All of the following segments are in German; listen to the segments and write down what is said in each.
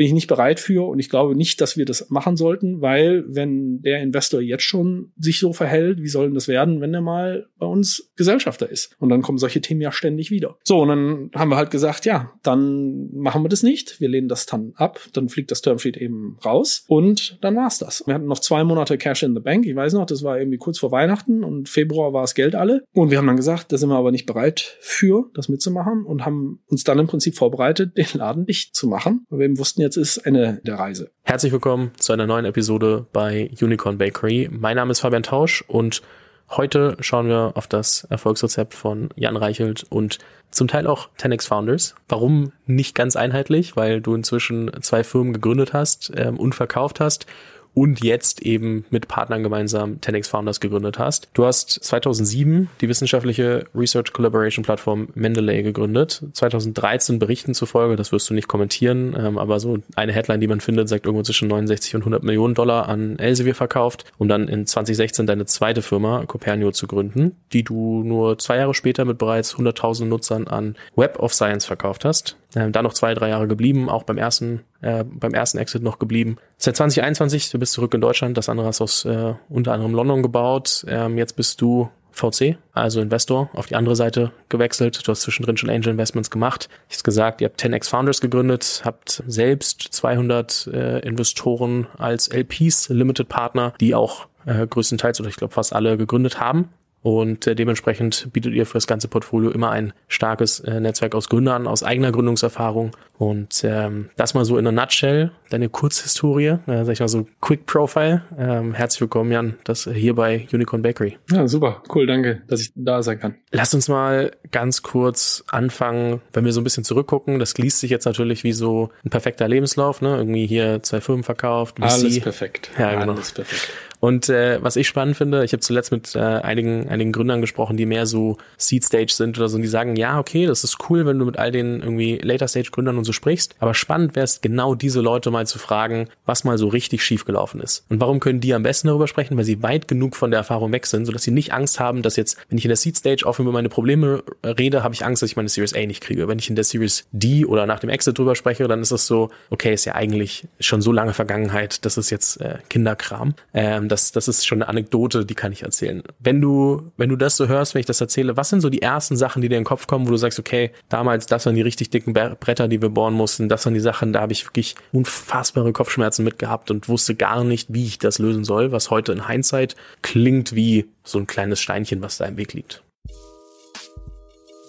bin ich nicht bereit für und ich glaube nicht, dass wir das machen sollten, weil wenn der Investor jetzt schon sich so verhält, wie soll denn das werden, wenn er mal bei uns Gesellschafter ist? Und dann kommen solche Themen ja ständig wieder. So, und dann haben wir halt gesagt, ja, dann machen wir das nicht. Wir lehnen das dann ab. Dann fliegt das Termsheet eben raus und dann war's das. Wir hatten noch zwei Monate Cash in the Bank. Ich weiß noch, das war irgendwie kurz vor Weihnachten und Februar war das Geld alle. Und wir haben dann gesagt, da sind wir aber nicht bereit für, das mitzumachen und haben uns dann im Prinzip vorbereitet, den Laden dicht zu machen. Weil wir wussten, jetzt ist Ende der Reise. Herzlich willkommen zu einer neuen Episode bei Unicorn Bakery. Mein Name ist Fabian Tausch und heute schauen wir auf das Erfolgsrezept von Jan Reichelt und zum Teil auch 10x Founders. Warum nicht ganz einheitlich? Weil du inzwischen zwei Firmen gegründet hast ähm, und verkauft hast und jetzt eben mit Partnern gemeinsam 10x Founders gegründet hast. Du hast 2007 die wissenschaftliche Research Collaboration Plattform Mendeley gegründet. 2013 Berichten zufolge, das wirst du nicht kommentieren, ähm, aber so eine Headline, die man findet, sagt irgendwo zwischen 69 und 100 Millionen Dollar an Elsevier verkauft, um dann in 2016 deine zweite Firma Copernio zu gründen, die du nur zwei Jahre später mit bereits 100.000 Nutzern an Web of Science verkauft hast. Ähm, da noch zwei, drei Jahre geblieben, auch beim ersten, äh, beim ersten Exit noch geblieben. Seit 2021, du bist zurück in Deutschland, das andere hast du aus äh, unter anderem London gebaut. Ähm, jetzt bist du VC, also Investor, auf die andere Seite gewechselt. Du hast zwischendrin schon Angel Investments gemacht. Ich habe gesagt, ihr habt 10x Founders gegründet, habt selbst 200 äh, Investoren als LPs, Limited Partner, die auch äh, größtenteils oder ich glaube fast alle gegründet haben. Und äh, dementsprechend bietet ihr für das ganze Portfolio immer ein starkes äh, Netzwerk aus Gründern, aus eigener Gründungserfahrung. Und ähm, das mal so in a nutshell, deine Kurzhistorie, äh, sag ich mal so Quick Profile. Ähm, herzlich willkommen, Jan, das hier bei Unicorn Bakery. Ja, super, cool, danke, dass ich da sein kann. Lass uns mal ganz kurz anfangen, wenn wir so ein bisschen zurückgucken. Das liest sich jetzt natürlich wie so ein perfekter Lebenslauf, ne? Irgendwie hier zwei Firmen verkauft. VC. Alles perfekt. Ja, genau. Alles perfekt. Und äh, was ich spannend finde, ich habe zuletzt mit äh, einigen, einigen Gründern gesprochen, die mehr so Seed Stage sind oder so, und die sagen, ja, okay, das ist cool, wenn du mit all den irgendwie Later Stage Gründern und so sprichst, aber spannend wäre es, genau diese Leute mal zu fragen, was mal so richtig schief gelaufen ist. Und warum können die am besten darüber sprechen? Weil sie weit genug von der Erfahrung weg sind, sodass sie nicht Angst haben, dass jetzt, wenn ich in der Seed Stage offen über meine Probleme rede, habe ich Angst, dass ich meine Series A nicht kriege. Wenn ich in der Series D oder nach dem Exit drüber spreche, dann ist es so, okay, ist ja eigentlich schon so lange Vergangenheit, das ist jetzt äh, Kinderkram. Ähm, das, das ist schon eine Anekdote, die kann ich erzählen. Wenn du, wenn du das so hörst, wenn ich das erzähle, was sind so die ersten Sachen, die dir in den Kopf kommen, wo du sagst, okay, damals, das waren die richtig dicken Bretter, die wir bohren mussten, das waren die Sachen, da habe ich wirklich unfassbare Kopfschmerzen mit gehabt und wusste gar nicht, wie ich das lösen soll, was heute in Hindsight klingt wie so ein kleines Steinchen, was da im Weg liegt.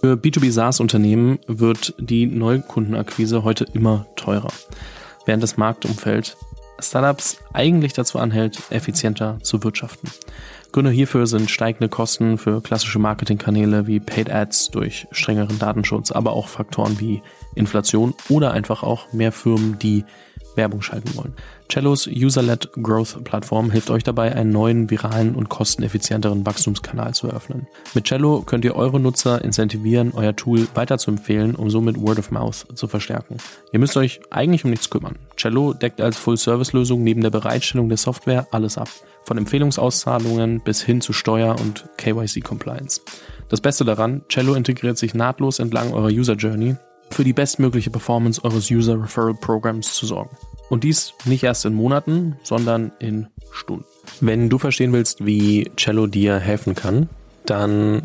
Für B2B SaaS-Unternehmen wird die Neukundenakquise heute immer teurer, während das Marktumfeld Startups eigentlich dazu anhält, effizienter zu wirtschaften. Gründe hierfür sind steigende Kosten für klassische Marketingkanäle wie Paid Ads durch strengeren Datenschutz, aber auch Faktoren wie Inflation oder einfach auch mehr Firmen, die Werbung schalten wollen. Cellos User-led Growth Plattform hilft euch dabei, einen neuen, viralen und kosteneffizienteren Wachstumskanal zu eröffnen. Mit Cello könnt ihr eure Nutzer incentivieren, euer Tool weiterzuempfehlen, um somit Word of Mouth zu verstärken. Ihr müsst euch eigentlich um nichts kümmern. Cello deckt als Full-Service-Lösung neben der Bereitstellung der Software alles ab. Von Empfehlungsauszahlungen bis hin zu Steuer- und KYC-Compliance. Das Beste daran, Cello integriert sich nahtlos entlang eurer User Journey für die bestmögliche Performance eures User Referral Programs zu sorgen. Und dies nicht erst in Monaten, sondern in Stunden. Wenn du verstehen willst, wie Cello dir helfen kann, dann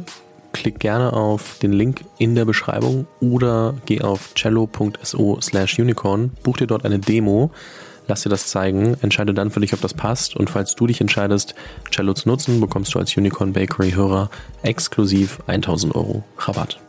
klick gerne auf den Link in der Beschreibung oder geh auf cello.so slash unicorn, buch dir dort eine Demo, lass dir das zeigen, entscheide dann für dich, ob das passt. Und falls du dich entscheidest, Cello zu nutzen, bekommst du als Unicorn Bakery Hörer exklusiv 1000 Euro Rabatt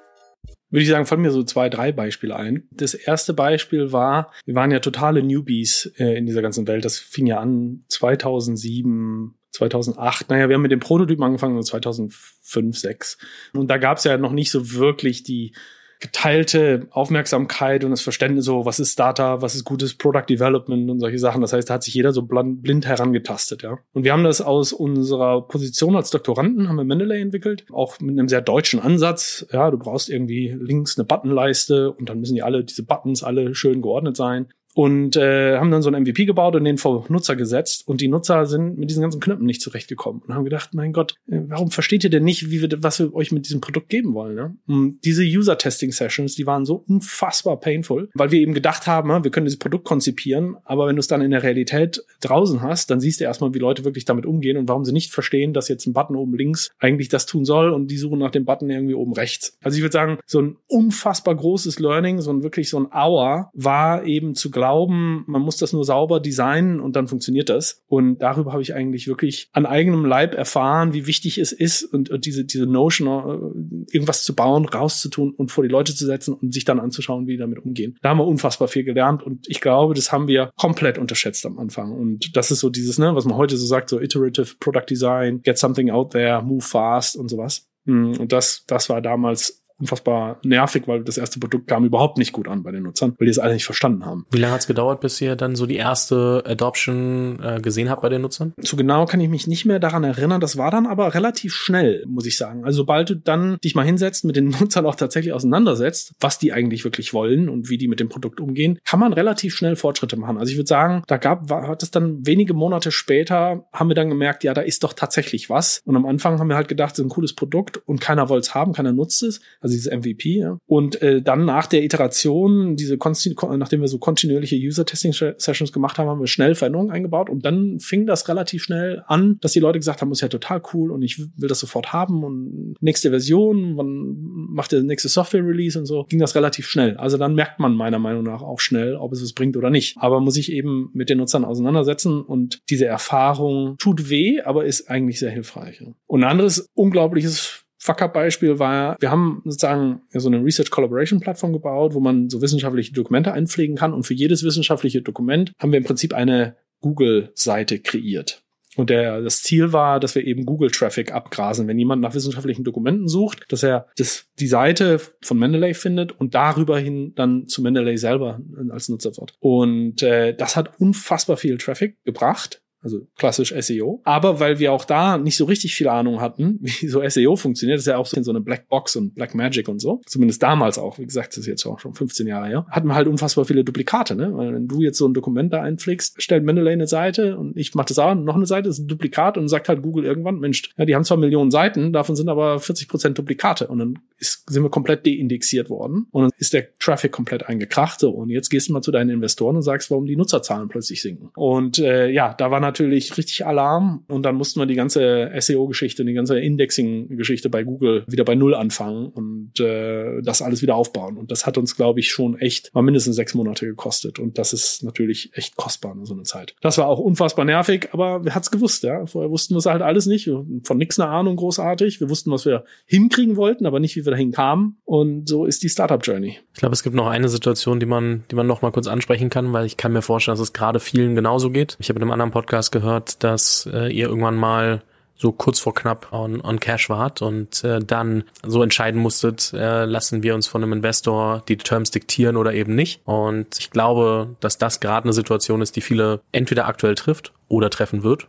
würde ich sagen, fallen mir so zwei, drei Beispiele ein. Das erste Beispiel war, wir waren ja totale Newbies äh, in dieser ganzen Welt. Das fing ja an 2007, 2008. Naja, wir haben mit dem Prototypen angefangen 2005, 6. Und da gab es ja noch nicht so wirklich die geteilte Aufmerksamkeit und das Verständnis so, was ist Data, was ist gutes Product Development und solche Sachen. Das heißt, da hat sich jeder so blind herangetastet, ja. Und wir haben das aus unserer Position als Doktoranden, haben wir Mendeley entwickelt, auch mit einem sehr deutschen Ansatz. Ja, du brauchst irgendwie links eine Buttonleiste und dann müssen die alle, diese Buttons alle schön geordnet sein. Und äh, haben dann so ein MVP gebaut und den vor Nutzer gesetzt und die Nutzer sind mit diesen ganzen Knöpfen nicht zurechtgekommen und haben gedacht, mein Gott, äh, warum versteht ihr denn nicht, wie wir, was wir euch mit diesem Produkt geben wollen? Ne? Und diese User-Testing-Sessions, die waren so unfassbar painful, weil wir eben gedacht haben, wir können dieses Produkt konzipieren, aber wenn du es dann in der Realität draußen hast, dann siehst du erstmal, wie Leute wirklich damit umgehen und warum sie nicht verstehen, dass jetzt ein Button oben links eigentlich das tun soll und die suchen nach dem Button irgendwie oben rechts. Also ich würde sagen, so ein unfassbar großes Learning, so ein wirklich so ein Hour war eben zu glauben, man muss das nur sauber designen und dann funktioniert das. Und darüber habe ich eigentlich wirklich an eigenem Leib erfahren, wie wichtig es ist und, und diese, diese Notion, äh, irgendwas zu bauen, rauszutun und vor die Leute zu setzen und sich dann anzuschauen, wie die damit umgehen. Da haben wir unfassbar viel gelernt und ich glaube, das haben wir komplett unterschätzt am Anfang. Und das ist so dieses, ne, was man heute so sagt, so iterative Product Design, get something out there, move fast und sowas. Hm, und das, das war damals unfassbar nervig, weil das erste Produkt kam überhaupt nicht gut an bei den Nutzern, weil die es alle nicht verstanden haben. Wie lange hat es gedauert, bis ihr dann so die erste Adoption äh, gesehen habt bei den Nutzern? Zu genau kann ich mich nicht mehr daran erinnern. Das war dann aber relativ schnell, muss ich sagen. Also sobald du dann dich mal hinsetzt, mit den Nutzern auch tatsächlich auseinandersetzt, was die eigentlich wirklich wollen und wie die mit dem Produkt umgehen, kann man relativ schnell Fortschritte machen. Also ich würde sagen, da gab, war, hat es dann wenige Monate später, haben wir dann gemerkt, ja, da ist doch tatsächlich was. Und am Anfang haben wir halt gedacht, so ein cooles Produkt und keiner wollte es haben, keiner nutzt es also dieses MVP. Ja. Und äh, dann nach der Iteration, diese nachdem wir so kontinuierliche User-Testing-Sessions gemacht haben, haben wir schnell Veränderungen eingebaut und dann fing das relativ schnell an, dass die Leute gesagt haben, das ist ja total cool und ich will das sofort haben und nächste Version, wann macht der nächste Software-Release und so, ging das relativ schnell. Also dann merkt man meiner Meinung nach auch schnell, ob es was bringt oder nicht. Aber muss ich eben mit den Nutzern auseinandersetzen und diese Erfahrung tut weh, aber ist eigentlich sehr hilfreich. Und ein anderes unglaubliches Fuck-up-Beispiel war, wir haben sozusagen so eine Research Collaboration Plattform gebaut, wo man so wissenschaftliche Dokumente einpflegen kann und für jedes wissenschaftliche Dokument haben wir im Prinzip eine Google-Seite kreiert. Und der, das Ziel war, dass wir eben Google-Traffic abgrasen. Wenn jemand nach wissenschaftlichen Dokumenten sucht, dass er das, die Seite von Mendeley findet und darüber hin dann zu Mendeley selber als Nutzer wird. Und äh, das hat unfassbar viel Traffic gebracht also klassisch SEO. Aber weil wir auch da nicht so richtig viel Ahnung hatten, wie so SEO funktioniert, das ist ja auch so in so eine Black Box und Black Magic und so. Zumindest damals auch. Wie gesagt, das ist jetzt auch schon 15 Jahre her. Hatten wir halt unfassbar viele Duplikate, ne? Weil wenn du jetzt so ein Dokument da einpflegst, stellt Mendeley eine Seite und ich mache das auch, noch eine Seite, das ist ein Duplikat und sagt halt Google irgendwann, Mensch, ja, die haben zwar Millionen Seiten, davon sind aber 40 Prozent Duplikate und dann ist, sind wir komplett deindexiert worden und dann ist der Traffic komplett eingekracht. So, und jetzt gehst du mal zu deinen Investoren und sagst, warum die Nutzerzahlen plötzlich sinken. Und äh, ja, da war natürlich richtig Alarm und dann mussten wir die ganze SEO-Geschichte die ganze Indexing-Geschichte bei Google wieder bei Null anfangen und äh, das alles wieder aufbauen. Und das hat uns, glaube ich, schon echt mal mindestens sechs Monate gekostet. Und das ist natürlich echt kostbar in so einer Zeit. Das war auch unfassbar nervig, aber wir hat's gewusst, ja. Vorher wussten wir es halt alles nicht. Von nix eine Ahnung großartig. Wir wussten, was wir hinkriegen wollten, aber nicht, wie wir dahin kamen. Und so ist die Startup-Journey. Ich glaube, es gibt noch eine Situation, die man, die man noch mal kurz ansprechen kann, weil ich kann mir vorstellen, dass es gerade vielen genauso geht. Ich habe in einem anderen Podcast gehört, dass äh, ihr irgendwann mal so kurz vor knapp on, on Cash wart und äh, dann so entscheiden musstet, äh, lassen wir uns von einem Investor die Terms diktieren oder eben nicht. Und ich glaube, dass das gerade eine Situation ist, die viele entweder aktuell trifft oder treffen wird.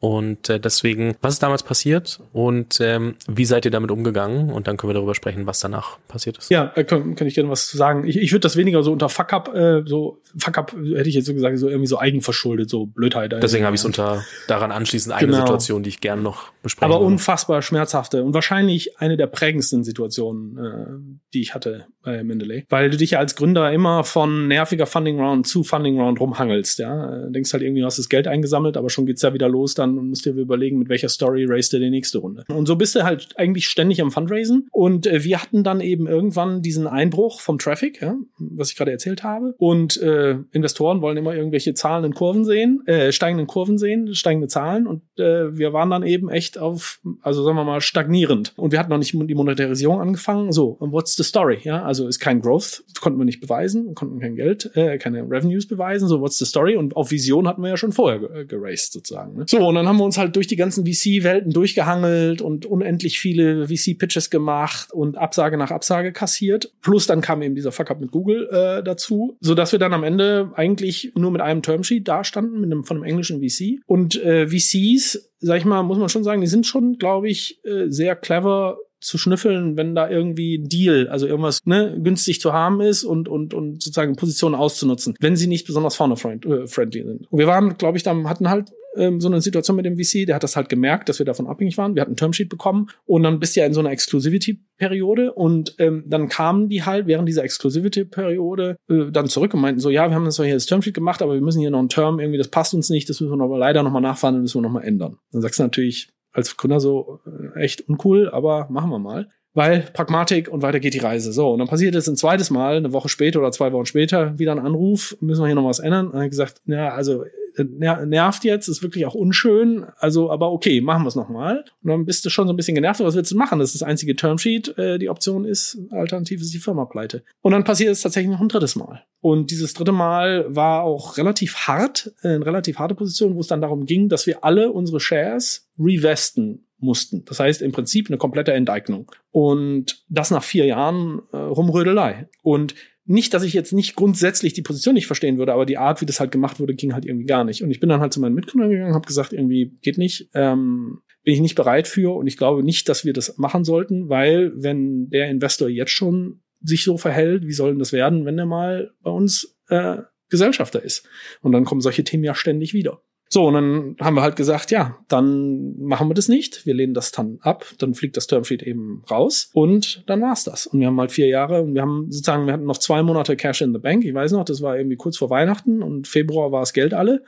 Und äh, deswegen, was ist damals passiert und ähm, wie seid ihr damit umgegangen? Und dann können wir darüber sprechen, was danach passiert ist. Ja, da kann, kann ich gerne was zu sagen. Ich, ich würde das weniger so unter Fuck up, äh, so Fuck up hätte ich jetzt so gesagt, so irgendwie so eigenverschuldet, so Blödheit. Deswegen habe ich es unter daran anschließend eine genau. Situation, die ich gerne noch besprechen Aber würde. unfassbar schmerzhafte und wahrscheinlich eine der prägendsten Situationen, äh, die ich hatte bei Mendeley. Weil du dich ja als Gründer immer von nerviger Funding Round zu Funding Round rumhangelst, ja. Denkst halt irgendwie, du hast das Geld eingesammelt, aber schon geht's ja wieder los dann und musst dir überlegen, mit welcher Story race du die nächste Runde. Und so bist du halt eigentlich ständig am Fundraisen. Und äh, wir hatten dann eben irgendwann diesen Einbruch vom Traffic, ja, was ich gerade erzählt habe. Und äh, Investoren wollen immer irgendwelche zahlenden Kurven sehen, äh, steigenden Kurven sehen, steigende Zahlen. Und äh, wir waren dann eben echt auf, also sagen wir mal, stagnierend. Und wir hatten noch nicht die Monetarisierung angefangen. So, und what's the story? Ja, also ist kein Growth, konnten wir nicht beweisen, konnten kein Geld, äh, keine Revenues beweisen. So, what's the story? Und auf Vision hatten wir ja schon vorher geraced sozusagen. Ne? So, und dann haben wir uns halt durch die ganzen VC-Welten durchgehangelt und unendlich viele VC-Pitches gemacht und Absage nach Absage kassiert. Plus dann kam eben dieser Fuck-up mit Google äh, dazu, so dass wir dann am Ende eigentlich nur mit einem Termsheet dastanden, mit einem, von einem englischen VC. Und äh, VCs, sag ich mal, muss man schon sagen, die sind schon, glaube ich, äh, sehr clever zu schnüffeln, wenn da irgendwie ein Deal, also irgendwas ne, günstig zu haben ist und, und, und sozusagen Positionen auszunutzen, wenn sie nicht besonders vorne äh, friendly sind. Und wir waren, glaube ich, da hatten halt ähm, so eine Situation mit dem VC, der hat das halt gemerkt, dass wir davon abhängig waren. Wir hatten ein Termsheet bekommen und dann bist du ja in so einer Exclusivity-Periode und ähm, dann kamen die halt während dieser Exclusivity-Periode äh, dann zurück und meinten so, ja, wir haben das zwar hier das Termsheet gemacht, aber wir müssen hier noch einen Term, irgendwie, das passt uns nicht, das müssen wir aber leider nochmal nachfahren und müssen wir nochmal ändern. Dann sagst du natürlich als Gründer so, äh, echt uncool, aber machen wir mal weil Pragmatik und weiter geht die Reise. So, und dann passiert es ein zweites Mal, eine Woche später oder zwei Wochen später, wieder ein Anruf, müssen wir hier noch was ändern. Und dann habe ich gesagt, ja, also nervt jetzt, ist wirklich auch unschön, also aber okay, machen wir es nochmal. Und dann bist du schon so ein bisschen genervt, was willst du machen? Das ist das einzige Termsheet, äh, die Option ist, alternativ ist die Firma pleite. Und dann passiert es tatsächlich noch ein drittes Mal. Und dieses dritte Mal war auch relativ hart, äh, eine relativ harte Position, wo es dann darum ging, dass wir alle unsere Shares revesten mussten. Das heißt im Prinzip eine komplette Enteignung. Und das nach vier Jahren äh, Rumrödelei. Und nicht, dass ich jetzt nicht grundsätzlich die Position nicht verstehen würde, aber die Art, wie das halt gemacht wurde, ging halt irgendwie gar nicht. Und ich bin dann halt zu meinen Mitgründern gegangen, habe gesagt, irgendwie geht nicht, ähm, bin ich nicht bereit für und ich glaube nicht, dass wir das machen sollten, weil wenn der Investor jetzt schon sich so verhält, wie soll denn das werden, wenn er mal bei uns äh, Gesellschafter ist? Und dann kommen solche Themen ja ständig wieder. So, und dann haben wir halt gesagt, ja, dann machen wir das nicht. Wir lehnen das dann ab. Dann fliegt das Termsheet eben raus. Und dann war's das. Und wir haben halt vier Jahre und wir haben sozusagen, wir hatten noch zwei Monate Cash in the Bank. Ich weiß noch, das war irgendwie kurz vor Weihnachten und Februar war das Geld alle.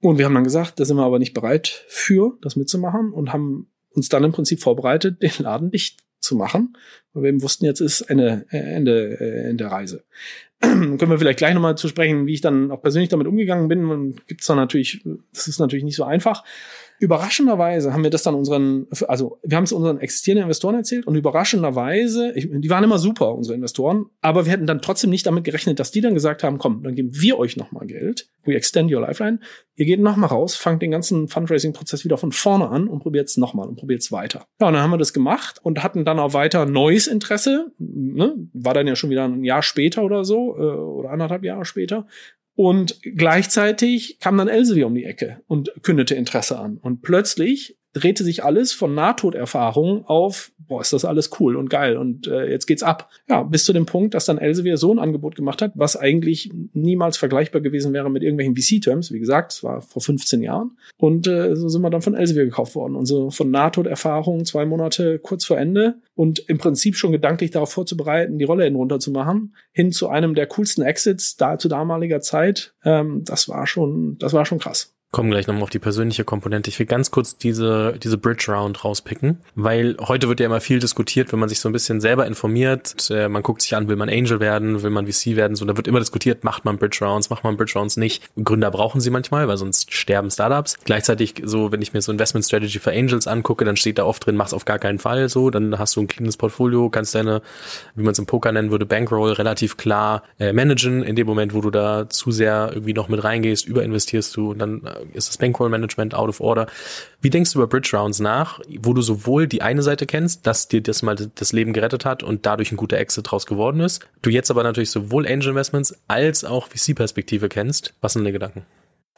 Und wir haben dann gesagt, da sind wir aber nicht bereit für, das mitzumachen und haben uns dann im Prinzip vorbereitet, den Laden dicht zu machen, weil wir eben wussten, jetzt ist Ende, Ende, Ende der Reise. können wir vielleicht gleich nochmal zu sprechen, wie ich dann auch persönlich damit umgegangen bin. Gibt's da natürlich, das ist natürlich nicht so einfach. Überraschenderweise haben wir das dann unseren, also wir haben es unseren existierenden Investoren erzählt und überraschenderweise, ich, die waren immer super, unsere Investoren, aber wir hätten dann trotzdem nicht damit gerechnet, dass die dann gesagt haben, komm, dann geben wir euch nochmal Geld, we extend your lifeline, ihr geht nochmal raus, fangt den ganzen Fundraising-Prozess wieder von vorne an und probiert es nochmal und probiert es weiter. Ja, und dann haben wir das gemacht und hatten dann auch weiter neues Interesse, ne? war dann ja schon wieder ein Jahr später oder so, äh, oder anderthalb Jahre später, und gleichzeitig kam dann Elsevier um die Ecke und kündete Interesse an. Und plötzlich drehte sich alles von Nahtoderfahrung auf, boah, ist das alles cool und geil und äh, jetzt geht's ab. Ja, bis zu dem Punkt, dass dann Elsevier so ein Angebot gemacht hat, was eigentlich niemals vergleichbar gewesen wäre mit irgendwelchen VC-Terms. Wie gesagt, es war vor 15 Jahren. Und äh, so sind wir dann von Elsevier gekauft worden. Und so von Nahtoderfahrung zwei Monate kurz vor Ende und im Prinzip schon gedanklich darauf vorzubereiten, die Rolle in runter zu machen, hin zu einem der coolsten Exits da zu damaliger Zeit. Ähm, das war schon, das war schon krass kommen gleich nochmal auf die persönliche Komponente. Ich will ganz kurz diese, diese Bridge Round rauspicken, weil heute wird ja immer viel diskutiert, wenn man sich so ein bisschen selber informiert. Äh, man guckt sich an, will man Angel werden, will man VC werden, so, da wird immer diskutiert, macht man Bridge Rounds, macht man Bridge Rounds nicht. Gründer brauchen sie manchmal, weil sonst sterben Startups. Gleichzeitig so, wenn ich mir so Investment Strategy für Angels angucke, dann steht da oft drin, mach's auf gar keinen Fall so, dann hast du ein cleanes Portfolio, kannst deine, wie man es im Poker nennen würde, Bankroll relativ klar äh, managen. In dem Moment, wo du da zu sehr irgendwie noch mit reingehst, überinvestierst du und dann äh, ist das Bankroll Management out of order. Wie denkst du über Bridge Rounds nach, wo du sowohl die eine Seite kennst, dass dir das mal das Leben gerettet hat und dadurch ein guter Exit draus geworden ist, du jetzt aber natürlich sowohl Angel Investments als auch VC-Perspektive kennst? Was sind deine Gedanken?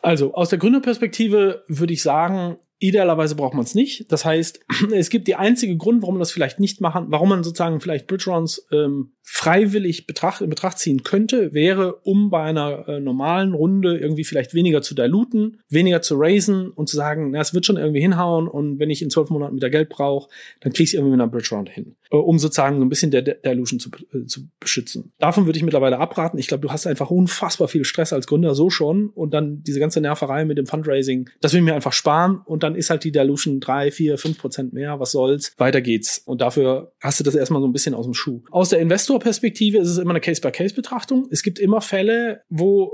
Also aus der Gründerperspektive würde ich sagen, Idealerweise braucht man es nicht. Das heißt, es gibt die einzige Grund, warum man das vielleicht nicht machen, warum man sozusagen vielleicht Bridge Rounds ähm, freiwillig betracht, in Betracht ziehen könnte, wäre, um bei einer äh, normalen Runde irgendwie vielleicht weniger zu diluten, weniger zu raisen und zu sagen, na, es wird schon irgendwie hinhauen und wenn ich in zwölf Monaten wieder Geld brauche, dann kriege ich irgendwie mit einer Bridge Round hin, äh, um sozusagen so ein bisschen der, der Dilution zu, äh, zu beschützen. Davon würde ich mittlerweile abraten. Ich glaube, du hast einfach unfassbar viel Stress als Gründer so schon und dann diese ganze Nerverei mit dem Fundraising, das will ich mir einfach sparen und dann ist halt die Dilution drei, vier, fünf Prozent mehr, was soll's, weiter geht's. Und dafür hast du das erstmal so ein bisschen aus dem Schuh. Aus der Investor-Perspektive ist es immer eine Case-by-Case-Betrachtung. Es gibt immer Fälle, wo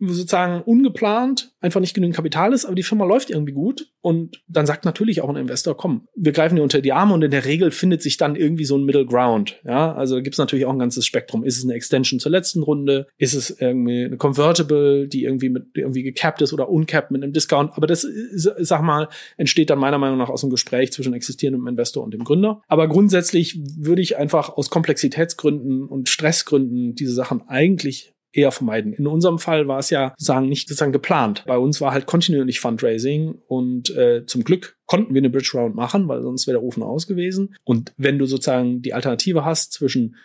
sozusagen ungeplant einfach nicht genügend Kapital ist, aber die Firma läuft irgendwie gut und dann sagt natürlich auch ein Investor, komm, wir greifen dir unter die Arme und in der Regel findet sich dann irgendwie so ein Middle Ground. Ja, also gibt es natürlich auch ein ganzes Spektrum. Ist es eine Extension zur letzten Runde? Ist es irgendwie eine Convertible, die irgendwie mit irgendwie gecapped ist oder uncapped mit einem Discount? Aber das, sag mal, entsteht dann meiner Meinung nach aus einem Gespräch zwischen existierendem Investor und dem Gründer. Aber grundsätzlich würde ich einfach aus Komplexitätsgründen und Stressgründen diese Sachen eigentlich eher vermeiden. In unserem Fall war es ja sozusagen nicht sozusagen geplant. Bei uns war halt kontinuierlich Fundraising und äh, zum Glück konnten wir eine Bridge Round machen, weil sonst wäre der Ofen aus gewesen. Und wenn du sozusagen die Alternative hast zwischen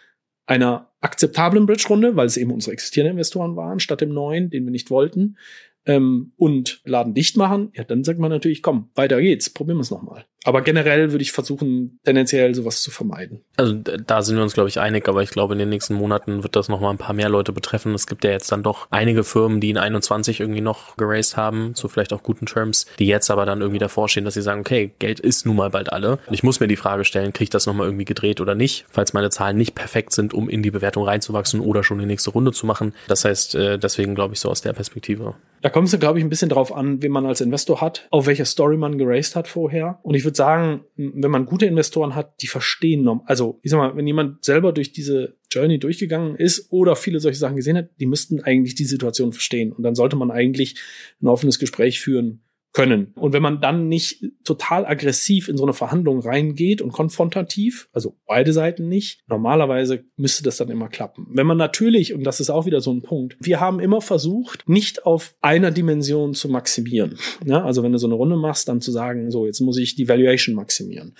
einer akzeptablen Bridge-Runde, weil es eben unsere existierenden Investoren waren, statt dem neuen, den wir nicht wollten, ähm, und Laden dicht machen, ja, dann sagt man natürlich, komm, weiter geht's, probieren wir es nochmal. Aber generell würde ich versuchen, tendenziell sowas zu vermeiden. Also da sind wir uns, glaube ich, einig, aber ich glaube, in den nächsten Monaten wird das nochmal ein paar mehr Leute betreffen. Es gibt ja jetzt dann doch einige Firmen, die in 21 irgendwie noch geraced haben, zu vielleicht auch guten Terms, die jetzt aber dann irgendwie davor stehen, dass sie sagen, okay, Geld ist nun mal bald alle. Und ich muss mir die Frage stellen, kriege ich das nochmal irgendwie gedreht oder nicht, falls meine Zahlen nicht perfekt sind, um in die Bewertung reinzuwachsen oder schon die nächste Runde zu machen. Das heißt, äh, deswegen glaube ich so aus der Perspektive. Da kommt es, glaube ich, ein bisschen drauf an, wen man als Investor hat, auf welcher Story man geraced hat vorher. Und ich würde sagen, wenn man gute Investoren hat, die verstehen also ich sag mal, wenn jemand selber durch diese Journey durchgegangen ist oder viele solche Sachen gesehen hat, die müssten eigentlich die Situation verstehen. Und dann sollte man eigentlich ein offenes Gespräch führen können. Und wenn man dann nicht total aggressiv in so eine Verhandlung reingeht und konfrontativ, also beide Seiten nicht, normalerweise müsste das dann immer klappen. Wenn man natürlich, und das ist auch wieder so ein Punkt, wir haben immer versucht, nicht auf einer Dimension zu maximieren. Ja, also wenn du so eine Runde machst, dann zu sagen, so, jetzt muss ich die Valuation maximieren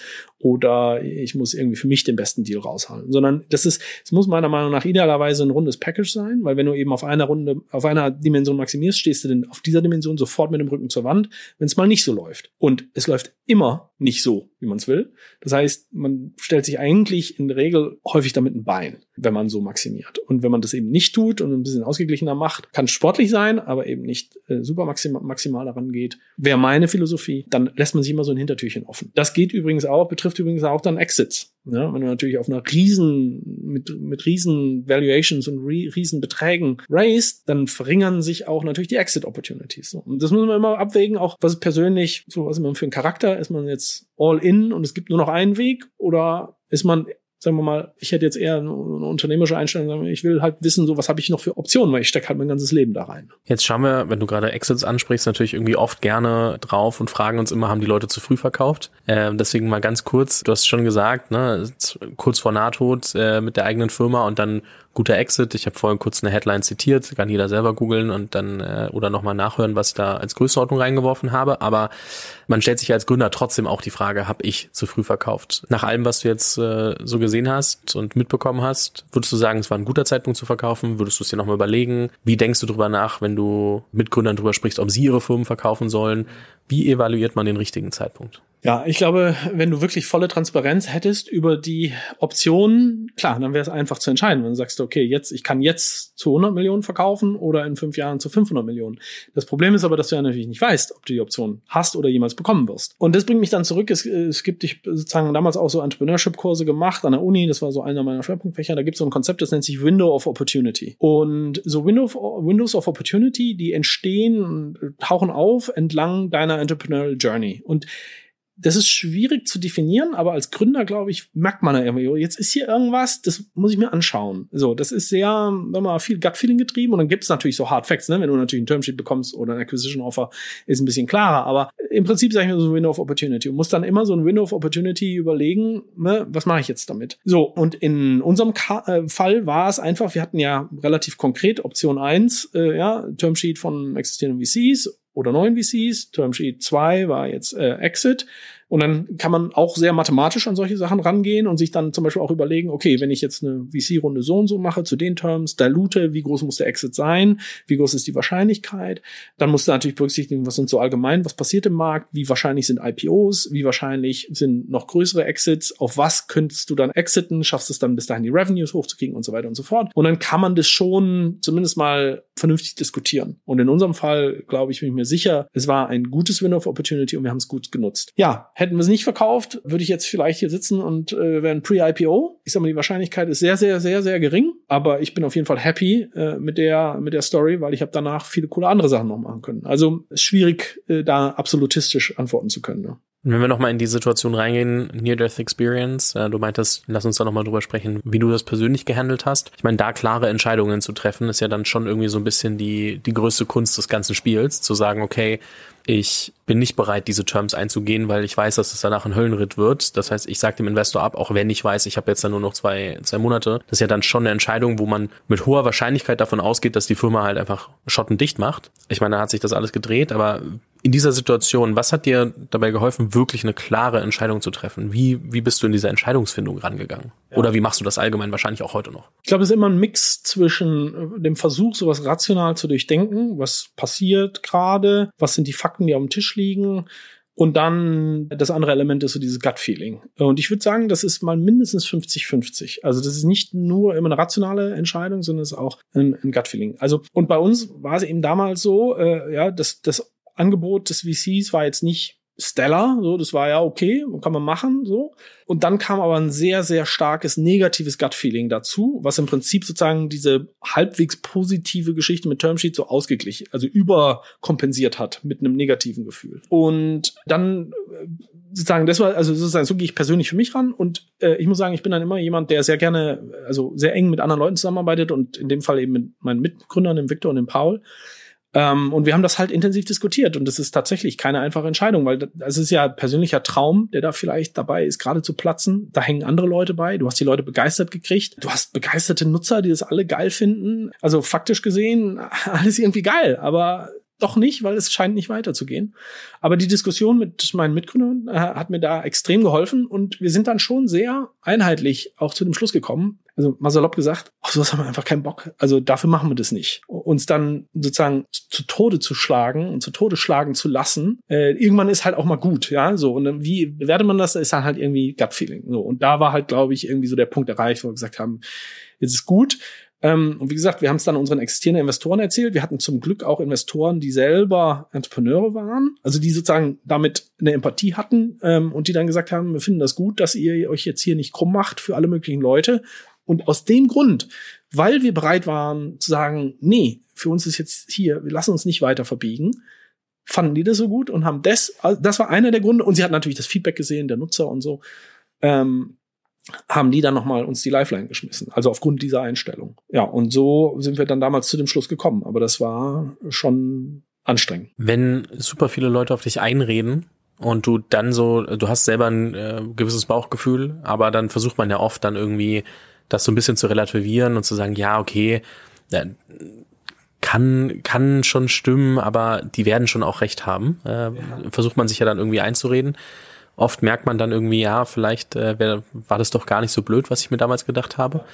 oder ich muss irgendwie für mich den besten Deal raushalten, sondern das ist, es muss meiner Meinung nach idealerweise ein rundes Package sein, weil wenn du eben auf einer Runde, auf einer Dimension maximierst, stehst du denn auf dieser Dimension sofort mit dem Rücken zur Wand wenn es mal nicht so läuft. Und es läuft immer nicht so, wie man es will. Das heißt, man stellt sich eigentlich in der Regel häufig damit ein Bein, wenn man so maximiert. Und wenn man das eben nicht tut und ein bisschen ausgeglichener macht, kann sportlich sein, aber eben nicht äh, super maximal, maximal daran geht, wäre meine Philosophie, dann lässt man sich immer so ein Hintertürchen offen. Das geht übrigens auch, betrifft übrigens auch dann Exits. Ja, wenn du natürlich auf einer riesen, mit, mit riesen Valuations und riesen Beträgen raised, dann verringern sich auch natürlich die Exit Opportunities. Und das muss man immer abwägen, auch was persönlich, so was man für einen Charakter, ist man jetzt all in und es gibt nur noch einen Weg oder ist man sagen wir mal, ich hätte jetzt eher eine, unternehmerische Einstellung, ich will halt wissen, so was habe ich noch für Optionen, weil ich stecke halt mein ganzes Leben da rein. Jetzt schauen wir, wenn du gerade Exits ansprichst, natürlich irgendwie oft gerne drauf und fragen uns immer, haben die Leute zu früh verkauft? Äh, deswegen mal ganz kurz, du hast schon gesagt, ne, kurz vor Nahtod äh, mit der eigenen Firma und dann guter Exit. Ich habe vorhin kurz eine Headline zitiert, kann jeder selber googeln und dann äh, oder nochmal nachhören, was ich da als Größenordnung reingeworfen habe. Aber man stellt sich als Gründer trotzdem auch die Frage, habe ich zu früh verkauft? Nach allem, was du jetzt äh, so gesehen hast und mitbekommen hast, würdest du sagen, es war ein guter Zeitpunkt zu verkaufen? Würdest du es dir nochmal überlegen? Wie denkst du drüber nach, wenn du mit Gründern drüber sprichst, ob sie ihre Firmen verkaufen sollen? Wie evaluiert man den richtigen Zeitpunkt? Ja, ich glaube, wenn du wirklich volle Transparenz hättest über die Optionen, klar, dann wäre es einfach zu entscheiden. Wenn du sagst, okay, jetzt, ich kann jetzt zu 100 Millionen verkaufen oder in fünf Jahren zu 500 Millionen. Das Problem ist aber, dass du ja natürlich nicht weißt, ob du die Option hast oder jemals bekommen wirst. Und das bringt mich dann zurück. Es, es gibt, ich sozusagen damals auch so Entrepreneurship-Kurse gemacht an der Uni. Das war so einer meiner Schwerpunktfächer. Da gibt es so ein Konzept, das nennt sich Window of Opportunity. Und so Window Windows of Opportunity, die entstehen, tauchen auf entlang deiner Entrepreneurial Journey. Und das ist schwierig zu definieren, aber als Gründer, glaube ich, merkt man da irgendwie, jetzt ist hier irgendwas, das muss ich mir anschauen. So, das ist sehr, wenn man viel Gut-Feeling getrieben und dann gibt es natürlich so Hard Facts, ne? wenn du natürlich ein Termsheet bekommst oder ein Acquisition Offer, ist ein bisschen klarer, aber im Prinzip sage ich mir so Window of Opportunity und muss dann immer so ein Window of Opportunity überlegen, ne? was mache ich jetzt damit? So, und in unserem Ka äh, Fall war es einfach, wir hatten ja relativ konkret Option 1, äh, ja, Termsheet von existierenden VCs oder neuen VCs. Termsheet 2 war jetzt äh, Exit. Und dann kann man auch sehr mathematisch an solche Sachen rangehen und sich dann zum Beispiel auch überlegen, okay, wenn ich jetzt eine VC-Runde so und so mache zu den Terms, dilute, wie groß muss der Exit sein, wie groß ist die Wahrscheinlichkeit, dann musst du natürlich berücksichtigen, was sind so allgemein, was passiert im Markt, wie wahrscheinlich sind IPOs, wie wahrscheinlich sind noch größere Exits, auf was könntest du dann exiten, schaffst es dann bis dahin die Revenues hochzukriegen und so weiter und so fort. Und dann kann man das schon zumindest mal vernünftig diskutieren. Und in unserem Fall, glaube ich, bin ich mir sicher, es war ein gutes Window of Opportunity und wir haben es gut genutzt. Ja, Hätten wir es nicht verkauft, würde ich jetzt vielleicht hier sitzen und äh, wären Pre-IPO. Ich sag mal, die Wahrscheinlichkeit ist sehr, sehr, sehr, sehr gering. Aber ich bin auf jeden Fall happy äh, mit der mit der Story, weil ich habe danach viele coole andere Sachen noch machen können. Also ist schwierig, äh, da absolutistisch antworten zu können. Ne? Wenn wir nochmal in die Situation reingehen, Near-Death Experience, äh, du meintest, lass uns da nochmal drüber sprechen, wie du das persönlich gehandelt hast. Ich meine, da klare Entscheidungen zu treffen, ist ja dann schon irgendwie so ein bisschen die, die größte Kunst des ganzen Spiels, zu sagen, okay, ich bin nicht bereit, diese Terms einzugehen, weil ich weiß, dass es danach ein Höllenritt wird. Das heißt, ich sage dem Investor ab, auch wenn ich weiß, ich habe jetzt dann nur noch zwei, zwei Monate. Das ist ja dann schon eine Entscheidung, wo man mit hoher Wahrscheinlichkeit davon ausgeht, dass die Firma halt einfach schottendicht macht. Ich meine, da hat sich das alles gedreht, aber in dieser Situation, was hat dir dabei geholfen, wirklich eine klare Entscheidung zu treffen? Wie, wie bist du in dieser Entscheidungsfindung rangegangen? Ja. Oder wie machst du das allgemein wahrscheinlich auch heute noch? Ich glaube, es ist immer ein Mix zwischen dem Versuch, sowas rational zu durchdenken, was passiert gerade, was sind die Fakten, die auf dem Tisch liegen, und dann das andere Element ist so dieses Gut-Feeling. Und ich würde sagen, das ist mal mindestens 50-50. Also das ist nicht nur immer eine rationale Entscheidung, sondern es ist auch ein, ein Gut-Feeling. Also, und bei uns war es eben damals so, äh, ja, dass das Angebot des VCs war jetzt nicht stellar, so, das war ja okay, kann man machen, so. Und dann kam aber ein sehr, sehr starkes negatives Gut-Feeling dazu, was im Prinzip sozusagen diese halbwegs positive Geschichte mit Termsheet so ausgeglichen, also überkompensiert hat mit einem negativen Gefühl. Und dann äh, sozusagen, das war, also sozusagen, so gehe ich persönlich für mich ran und äh, ich muss sagen, ich bin dann immer jemand, der sehr gerne, also sehr eng mit anderen Leuten zusammenarbeitet und in dem Fall eben mit meinen Mitgründern, dem Victor und dem Paul. Ähm, und wir haben das halt intensiv diskutiert und das ist tatsächlich keine einfache Entscheidung, weil es ist ja persönlicher Traum, der da vielleicht dabei ist, gerade zu platzen. Da hängen andere Leute bei. Du hast die Leute begeistert gekriegt. Du hast begeisterte Nutzer, die das alle geil finden. Also faktisch gesehen, alles irgendwie geil, aber doch nicht, weil es scheint nicht weiterzugehen. Aber die Diskussion mit meinen Mitgründern äh, hat mir da extrem geholfen und wir sind dann schon sehr einheitlich auch zu dem Schluss gekommen. Also mal salopp gesagt, auf sowas haben wir einfach keinen Bock. Also dafür machen wir das nicht. Uns dann sozusagen zu Tode zu schlagen und zu Tode schlagen zu lassen, äh, irgendwann ist halt auch mal gut, ja, so. Und wie bewertet man das? Ist dann halt irgendwie Gut-Feeling. So. Und da war halt, glaube ich, irgendwie so der Punkt erreicht, wo wir gesagt haben, jetzt ist gut. Ähm, und wie gesagt, wir haben es dann unseren existierenden Investoren erzählt. Wir hatten zum Glück auch Investoren, die selber Entrepreneure waren, also die sozusagen damit eine Empathie hatten ähm, und die dann gesagt haben, wir finden das gut, dass ihr euch jetzt hier nicht krumm macht für alle möglichen Leute. Und aus dem Grund, weil wir bereit waren zu sagen, nee, für uns ist jetzt hier, wir lassen uns nicht weiter verbiegen, fanden die das so gut und haben das, also das war einer der Gründe. Und sie hatten natürlich das Feedback gesehen, der Nutzer und so. Ähm, haben die dann nochmal uns die Lifeline geschmissen. Also aufgrund dieser Einstellung. Ja, und so sind wir dann damals zu dem Schluss gekommen. Aber das war schon anstrengend. Wenn super viele Leute auf dich einreden und du dann so, du hast selber ein äh, gewisses Bauchgefühl, aber dann versucht man ja oft dann irgendwie das so ein bisschen zu relativieren und zu sagen, ja, okay, kann, kann schon stimmen, aber die werden schon auch recht haben. Äh, ja. Versucht man sich ja dann irgendwie einzureden oft merkt man dann irgendwie, ja, vielleicht äh, wär, war das doch gar nicht so blöd, was ich mir damals gedacht habe.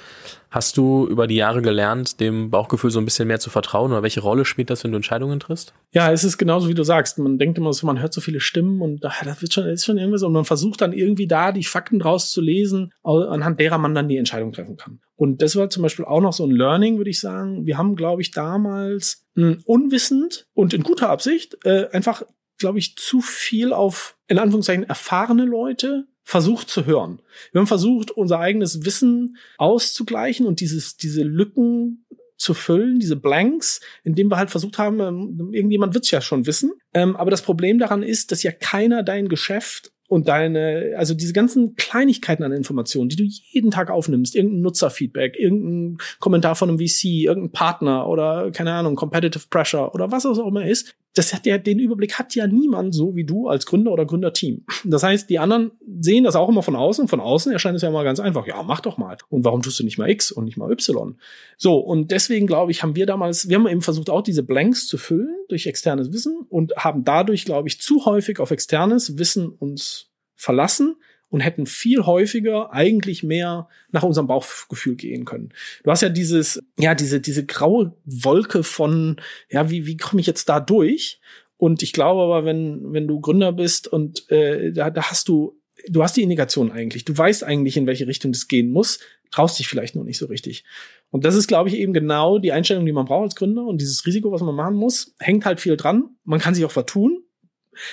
Hast du über die Jahre gelernt, dem Bauchgefühl so ein bisschen mehr zu vertrauen oder welche Rolle spielt das, wenn du Entscheidungen triffst? Ja, es ist genauso, wie du sagst. Man denkt immer so, man hört so viele Stimmen und ach, das wird schon, ist schon irgendwas und man versucht dann irgendwie da die Fakten draus zu lesen, anhand derer man dann die Entscheidung treffen kann. Und das war zum Beispiel auch noch so ein Learning, würde ich sagen. Wir haben, glaube ich, damals mh, hm, unwissend und in guter Absicht äh, einfach glaube ich, zu viel auf, in Anführungszeichen, erfahrene Leute versucht zu hören. Wir haben versucht, unser eigenes Wissen auszugleichen und dieses, diese Lücken zu füllen, diese Blanks, indem wir halt versucht haben, ähm, irgendjemand wird's ja schon wissen. Ähm, aber das Problem daran ist, dass ja keiner dein Geschäft und deine, also diese ganzen Kleinigkeiten an Informationen, die du jeden Tag aufnimmst, irgendein Nutzerfeedback, irgendein Kommentar von einem VC, irgendein Partner oder keine Ahnung, Competitive Pressure oder was auch immer ist, das hat ja, den Überblick hat ja niemand so wie du als Gründer oder Gründerteam. Das heißt, die anderen sehen das auch immer von außen. Von außen erscheint es ja immer ganz einfach. Ja, mach doch mal. Und warum tust du nicht mal X und nicht mal Y? So. Und deswegen glaube ich, haben wir damals, wir haben eben versucht, auch diese Blanks zu füllen durch externes Wissen und haben dadurch, glaube ich, zu häufig auf externes Wissen uns verlassen und hätten viel häufiger eigentlich mehr nach unserem Bauchgefühl gehen können. Du hast ja dieses, ja, diese, diese graue Wolke von, ja, wie, wie komme ich jetzt da durch? Und ich glaube aber, wenn, wenn du Gründer bist und äh, da, da hast du, du hast die Indikation eigentlich, du weißt eigentlich, in welche Richtung das gehen muss, traust dich vielleicht nur nicht so richtig. Und das ist, glaube ich, eben genau die Einstellung, die man braucht als Gründer und dieses Risiko, was man machen muss, hängt halt viel dran. Man kann sich auch vertun,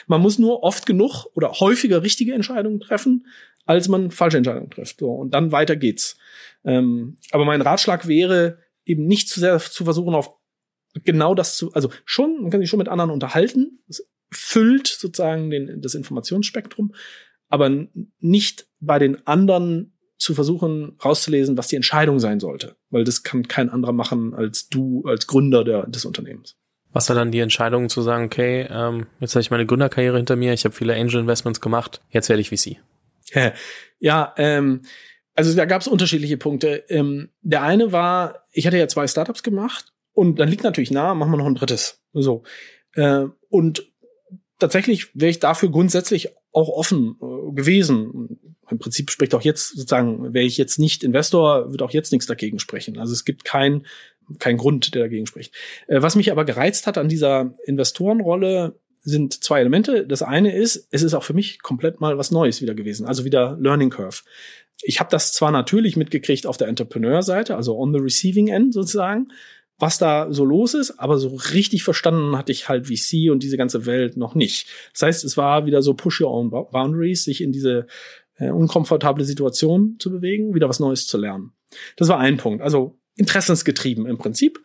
man muss nur oft genug oder häufiger richtige Entscheidungen treffen, als man falsche Entscheidungen trifft. So, und dann weiter geht's. Ähm, aber mein Ratschlag wäre, eben nicht zu sehr zu versuchen, auf genau das zu, also schon, man kann sich schon mit anderen unterhalten, füllt sozusagen den, das Informationsspektrum, aber nicht bei den anderen zu versuchen rauszulesen, was die Entscheidung sein sollte, weil das kann kein anderer machen als du als Gründer der, des Unternehmens. Was war dann die Entscheidung zu sagen, okay, ähm, jetzt habe ich meine Gründerkarriere hinter mir, ich habe viele Angel Investments gemacht, jetzt werde ich VC? Ja, ähm, also da gab es unterschiedliche Punkte. Ähm, der eine war, ich hatte ja zwei Startups gemacht und dann liegt natürlich nahe, machen wir noch ein drittes. So. Äh, und tatsächlich wäre ich dafür grundsätzlich auch offen äh, gewesen. Im Prinzip spricht auch jetzt sozusagen, wäre ich jetzt nicht Investor, wird auch jetzt nichts dagegen sprechen. Also es gibt kein kein Grund, der dagegen spricht. Äh, was mich aber gereizt hat an dieser Investorenrolle, sind zwei Elemente. Das eine ist, es ist auch für mich komplett mal was Neues wieder gewesen, also wieder Learning Curve. Ich habe das zwar natürlich mitgekriegt auf der Entrepreneur-Seite, also on the receiving end sozusagen, was da so los ist, aber so richtig verstanden hatte ich halt VC und diese ganze Welt noch nicht. Das heißt, es war wieder so push your own boundaries, sich in diese äh, unkomfortable Situation zu bewegen, wieder was Neues zu lernen. Das war ein Punkt. Also interessensgetrieben im Prinzip.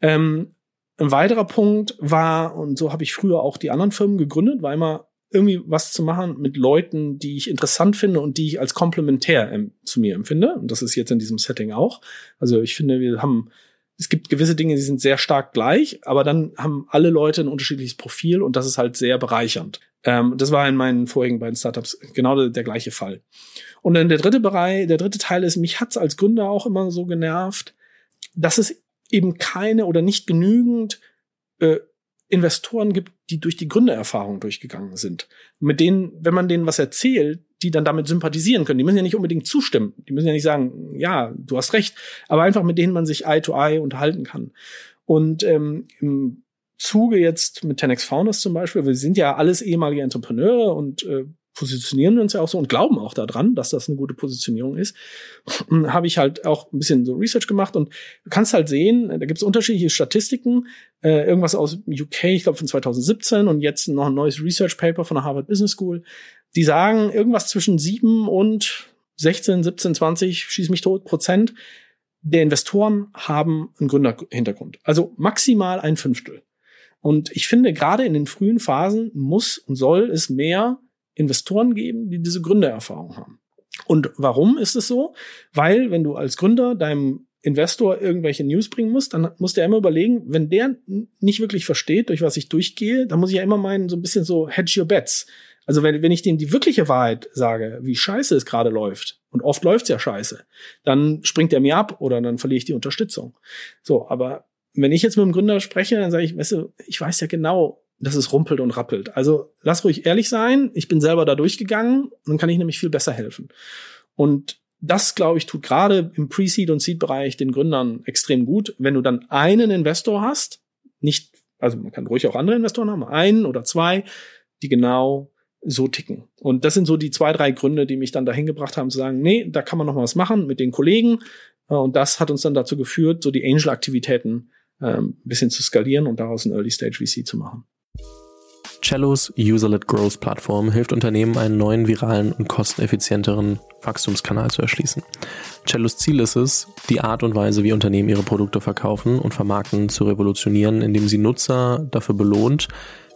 Ähm, ein weiterer Punkt war, und so habe ich früher auch die anderen Firmen gegründet, war immer irgendwie was zu machen mit Leuten, die ich interessant finde und die ich als komplementär ähm, zu mir empfinde. Und das ist jetzt in diesem Setting auch. Also ich finde, wir haben, es gibt gewisse Dinge, die sind sehr stark gleich, aber dann haben alle Leute ein unterschiedliches Profil und das ist halt sehr bereichernd. Ähm, das war in meinen vorigen beiden Startups genau der, der gleiche Fall. Und dann der dritte Bereich, der dritte Teil ist, mich hat's als Gründer auch immer so genervt, dass es eben keine oder nicht genügend äh, Investoren gibt, die durch die Gründererfahrung durchgegangen sind. Mit denen, wenn man denen was erzählt, die dann damit sympathisieren können. Die müssen ja nicht unbedingt zustimmen. Die müssen ja nicht sagen, ja, du hast recht, aber einfach mit denen man sich Eye to Eye unterhalten kann. Und ähm, im Zuge jetzt mit 10x Founders zum Beispiel, wir sind ja alles ehemalige Entrepreneure und äh, positionieren uns ja auch so und glauben auch daran, dass das eine gute Positionierung ist, habe ich halt auch ein bisschen so Research gemacht und du kannst halt sehen, da gibt es unterschiedliche Statistiken, äh, irgendwas aus UK, ich glaube von 2017 und jetzt noch ein neues Research Paper von der Harvard Business School, die sagen irgendwas zwischen sieben und 16, 17, 20, schieß mich tot, Prozent der Investoren haben einen Gründerhintergrund. Also maximal ein Fünftel. Und ich finde, gerade in den frühen Phasen muss und soll es mehr Investoren geben, die diese Gründererfahrung haben. Und warum ist es so? Weil, wenn du als Gründer deinem Investor irgendwelche News bringen musst, dann muss der immer überlegen, wenn der nicht wirklich versteht, durch was ich durchgehe, dann muss ich ja immer meinen, so ein bisschen so hedge your bets. Also wenn, wenn ich dem die wirkliche Wahrheit sage, wie scheiße es gerade läuft, und oft läuft's ja scheiße, dann springt er mir ab oder dann verliere ich die Unterstützung. So, aber wenn ich jetzt mit dem Gründer spreche, dann sage ich, weißt du, ich weiß ja genau, dass es rumpelt und rappelt. Also lass ruhig ehrlich sein. Ich bin selber da durchgegangen dann kann ich nämlich viel besser helfen. Und das, glaube ich, tut gerade im Pre-Seed und Seed-Bereich den Gründern extrem gut. Wenn du dann einen Investor hast, nicht, also man kann ruhig auch andere Investoren haben, einen oder zwei, die genau so ticken. Und das sind so die zwei, drei Gründe, die mich dann dahin gebracht haben zu sagen, nee, da kann man noch mal was machen mit den Kollegen. Und das hat uns dann dazu geführt, so die Angel-Aktivitäten ähm, bisschen zu skalieren und daraus ein Early-Stage VC zu machen. Cellos User-led Growth Plattform hilft Unternehmen, einen neuen viralen und kosteneffizienteren Wachstumskanal zu erschließen. Cellos Ziel ist es, die Art und Weise, wie Unternehmen ihre Produkte verkaufen und vermarkten, zu revolutionieren, indem sie Nutzer dafür belohnt,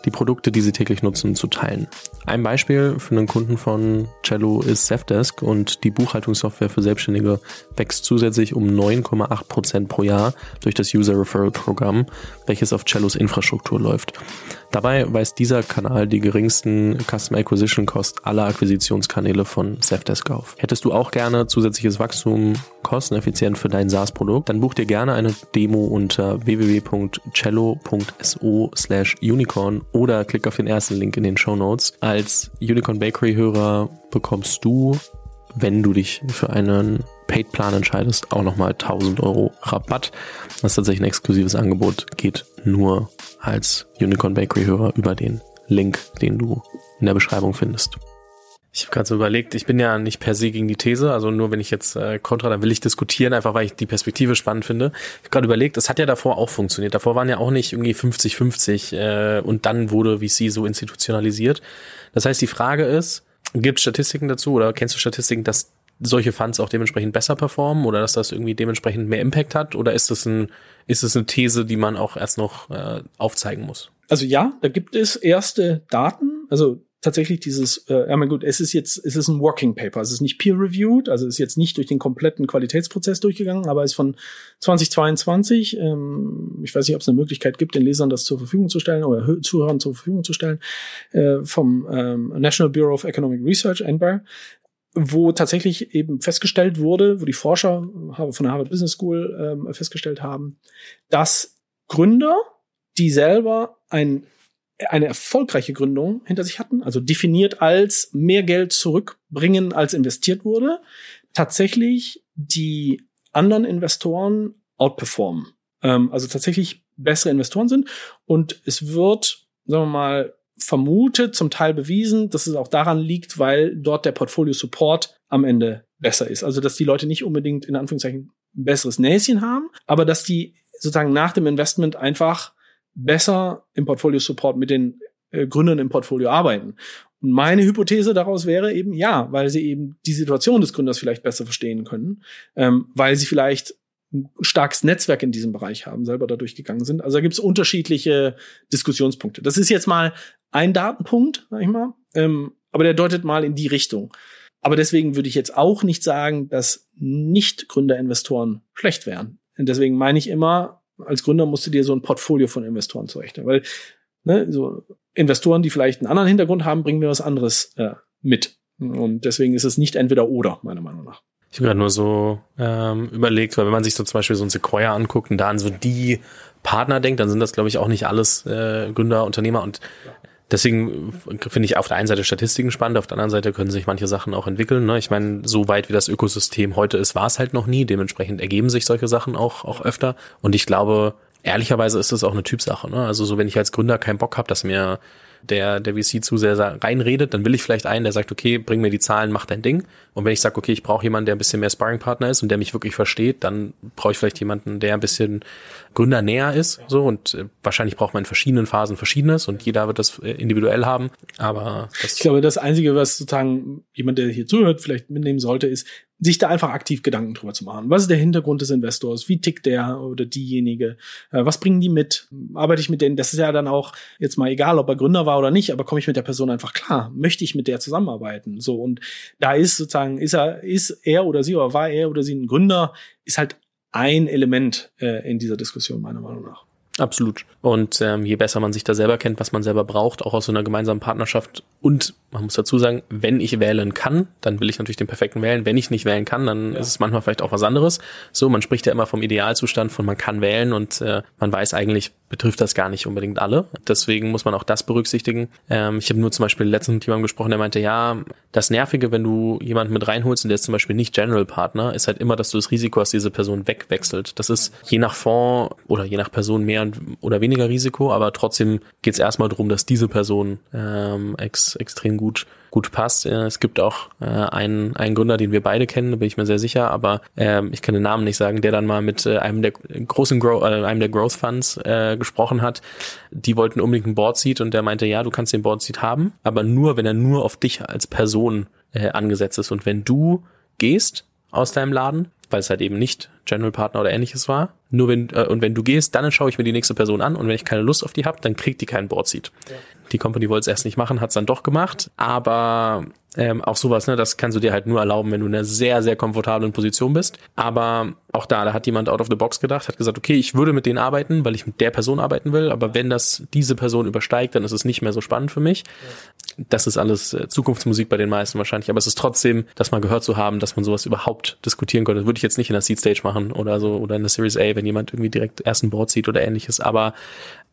die Produkte, die sie täglich nutzen, zu teilen. Ein Beispiel für einen Kunden von Cello ist Zefdesk und die Buchhaltungssoftware für Selbstständige wächst zusätzlich um 9,8 Prozent pro Jahr durch das User Referral Programm, welches auf Cellos Infrastruktur läuft. Dabei weist dieser Kanal die geringsten Customer Acquisition Cost aller Akquisitionskanäle von Zefdesk auf. Hättest du auch gerne zusätzliches Wachstum kosteneffizient für dein SaaS-Produkt, dann buch dir gerne eine Demo unter www.cello.so slash unicorn oder klick auf den ersten Link in den Show Notes. Als Unicorn Bakery Hörer bekommst du, wenn du dich für einen Paid-Plan entscheidest, auch nochmal 1000 Euro Rabatt. Das ist tatsächlich ein exklusives Angebot, geht nur als Unicorn Bakery Hörer über den Link, den du in der Beschreibung findest. Ich habe gerade so überlegt, ich bin ja nicht per se gegen die These, also nur wenn ich jetzt äh, kontra, dann will ich diskutieren, einfach weil ich die Perspektive spannend finde. Ich habe gerade überlegt, das hat ja davor auch funktioniert. Davor waren ja auch nicht irgendwie 50-50 äh, und dann wurde VC so institutionalisiert. Das heißt, die Frage ist, gibt es Statistiken dazu oder kennst du Statistiken, dass solche Funds auch dementsprechend besser performen oder dass das irgendwie dementsprechend mehr Impact hat? Oder ist das ein, ist das eine These, die man auch erst noch äh, aufzeigen muss? Also ja, da gibt es erste Daten. Also tatsächlich dieses, äh, ja, mein gut, es ist jetzt, es ist ein Working Paper, es ist nicht peer-reviewed, also ist jetzt nicht durch den kompletten Qualitätsprozess durchgegangen, aber ist von 2022. Ähm, ich weiß nicht, ob es eine Möglichkeit gibt, den Lesern das zur Verfügung zu stellen oder Zuhörern zur Verfügung zu stellen, äh, vom ähm, National Bureau of Economic Research, NBAR, wo tatsächlich eben festgestellt wurde, wo die Forscher von der Harvard Business School ähm, festgestellt haben, dass Gründer, die selber ein eine erfolgreiche Gründung hinter sich hatten, also definiert als mehr Geld zurückbringen, als investiert wurde, tatsächlich die anderen Investoren outperformen. Ähm, also tatsächlich bessere Investoren sind. Und es wird, sagen wir mal, vermutet, zum Teil bewiesen, dass es auch daran liegt, weil dort der Portfolio Support am Ende besser ist. Also dass die Leute nicht unbedingt in Anführungszeichen ein besseres Näschen haben, aber dass die sozusagen nach dem Investment einfach besser im Portfolio Support mit den äh, Gründern im Portfolio arbeiten. Und meine Hypothese daraus wäre eben ja, weil sie eben die Situation des Gründers vielleicht besser verstehen können, ähm, weil sie vielleicht starkes Netzwerk in diesem Bereich haben, selber dadurch gegangen sind. Also da gibt es unterschiedliche Diskussionspunkte. Das ist jetzt mal ein Datenpunkt, sag ich mal, ähm, aber der deutet mal in die Richtung. Aber deswegen würde ich jetzt auch nicht sagen, dass nicht Gründerinvestoren schlecht wären. Und deswegen meine ich immer, als Gründer musst du dir so ein Portfolio von Investoren zurechnen, weil ne, so Investoren, die vielleicht einen anderen Hintergrund haben, bringen mir was anderes äh, mit. Und deswegen ist es nicht entweder oder, meiner Meinung nach. Ich habe gerade nur so ähm, überlegt, weil wenn man sich so zum Beispiel so ein Sequoia anguckt und da an so die Partner denkt, dann sind das, glaube ich, auch nicht alles äh, Gründer, Unternehmer und Deswegen finde ich auf der einen Seite Statistiken spannend, auf der anderen Seite können sich manche Sachen auch entwickeln. Ne? Ich meine, so weit wie das Ökosystem heute ist, war es halt noch nie. Dementsprechend ergeben sich solche Sachen auch, auch öfter. Und ich glaube, ehrlicherweise ist es auch eine Typsache. Ne? Also so, wenn ich als Gründer keinen Bock habe, dass mir der, der VC zu sehr reinredet, dann will ich vielleicht einen, der sagt, okay, bring mir die Zahlen, mach dein Ding. Und wenn ich sage, okay, ich brauche jemanden, der ein bisschen mehr Sparringpartner ist und der mich wirklich versteht, dann brauche ich vielleicht jemanden, der ein bisschen Gründer näher ist. So und äh, wahrscheinlich braucht man in verschiedenen Phasen verschiedenes und jeder wird das äh, individuell haben. Aber ich glaube, das Einzige, was sozusagen jemand, der hier zuhört, vielleicht mitnehmen sollte, ist, sich da einfach aktiv Gedanken drüber zu machen. Was ist der Hintergrund des Investors? Wie tickt der oder diejenige? Äh, was bringen die mit? Arbeite ich mit denen? Das ist ja dann auch jetzt mal egal, ob er Gründer war oder nicht, aber komme ich mit der Person einfach klar? Möchte ich mit der zusammenarbeiten? So und da ist sozusagen ist er ist er oder sie oder war er oder sie ein Gründer ist halt ein Element äh, in dieser Diskussion meiner Meinung nach. Absolut. Und ähm, je besser man sich da selber kennt, was man selber braucht, auch aus so einer gemeinsamen Partnerschaft und man muss dazu sagen, wenn ich wählen kann, dann will ich natürlich den perfekten wählen. Wenn ich nicht wählen kann, dann ja. ist es manchmal vielleicht auch was anderes. So, man spricht ja immer vom Idealzustand von man kann wählen und äh, man weiß eigentlich, betrifft das gar nicht unbedingt alle. Deswegen muss man auch das berücksichtigen. Ähm, ich habe nur zum Beispiel letztens mit jemandem gesprochen, der meinte, ja, das Nervige, wenn du jemanden mit reinholst und der ist zum Beispiel nicht General Partner, ist halt immer, dass du das Risiko hast, diese Person wegwechselt. Das ist je nach Fonds oder je nach Person mehr oder weniger Risiko, aber trotzdem geht es erstmal darum, dass diese Person ähm, ex extrem gut gut passt. Äh, es gibt auch äh, einen, einen Gründer, den wir beide kennen, da bin ich mir sehr sicher, aber äh, ich kann den Namen nicht sagen, der dann mal mit äh, einem der großen Grow, einem der Growth Funds gesprochen hat. Die wollten unbedingt ein Board Seat und der meinte, ja, du kannst den Board Seat haben, aber nur, wenn er nur auf dich als Person angesetzt ist. Und wenn du gehst aus deinem Laden, weil es halt eben nicht General Partner oder ähnliches war. Nur wenn äh, und wenn du gehst, dann schaue ich mir die nächste Person an und wenn ich keine Lust auf die habe, dann kriegt die keinen Board Seat. Ja. Die Company wollte es erst nicht machen, hat es dann doch gemacht. Aber ähm, auch sowas, ne, das kannst du dir halt nur erlauben, wenn du in einer sehr, sehr komfortablen Position bist. Aber auch da, da hat jemand out of the box gedacht, hat gesagt, okay, ich würde mit denen arbeiten, weil ich mit der Person arbeiten will, aber wenn das diese Person übersteigt, dann ist es nicht mehr so spannend für mich. Das ist alles äh, Zukunftsmusik bei den meisten wahrscheinlich, aber es ist trotzdem, das mal gehört zu haben, dass man sowas überhaupt diskutieren könnte. Das würde ich jetzt nicht in der Seed Stage machen oder so oder in der Series A, wenn jemand irgendwie direkt erst ein Board sieht oder ähnliches, aber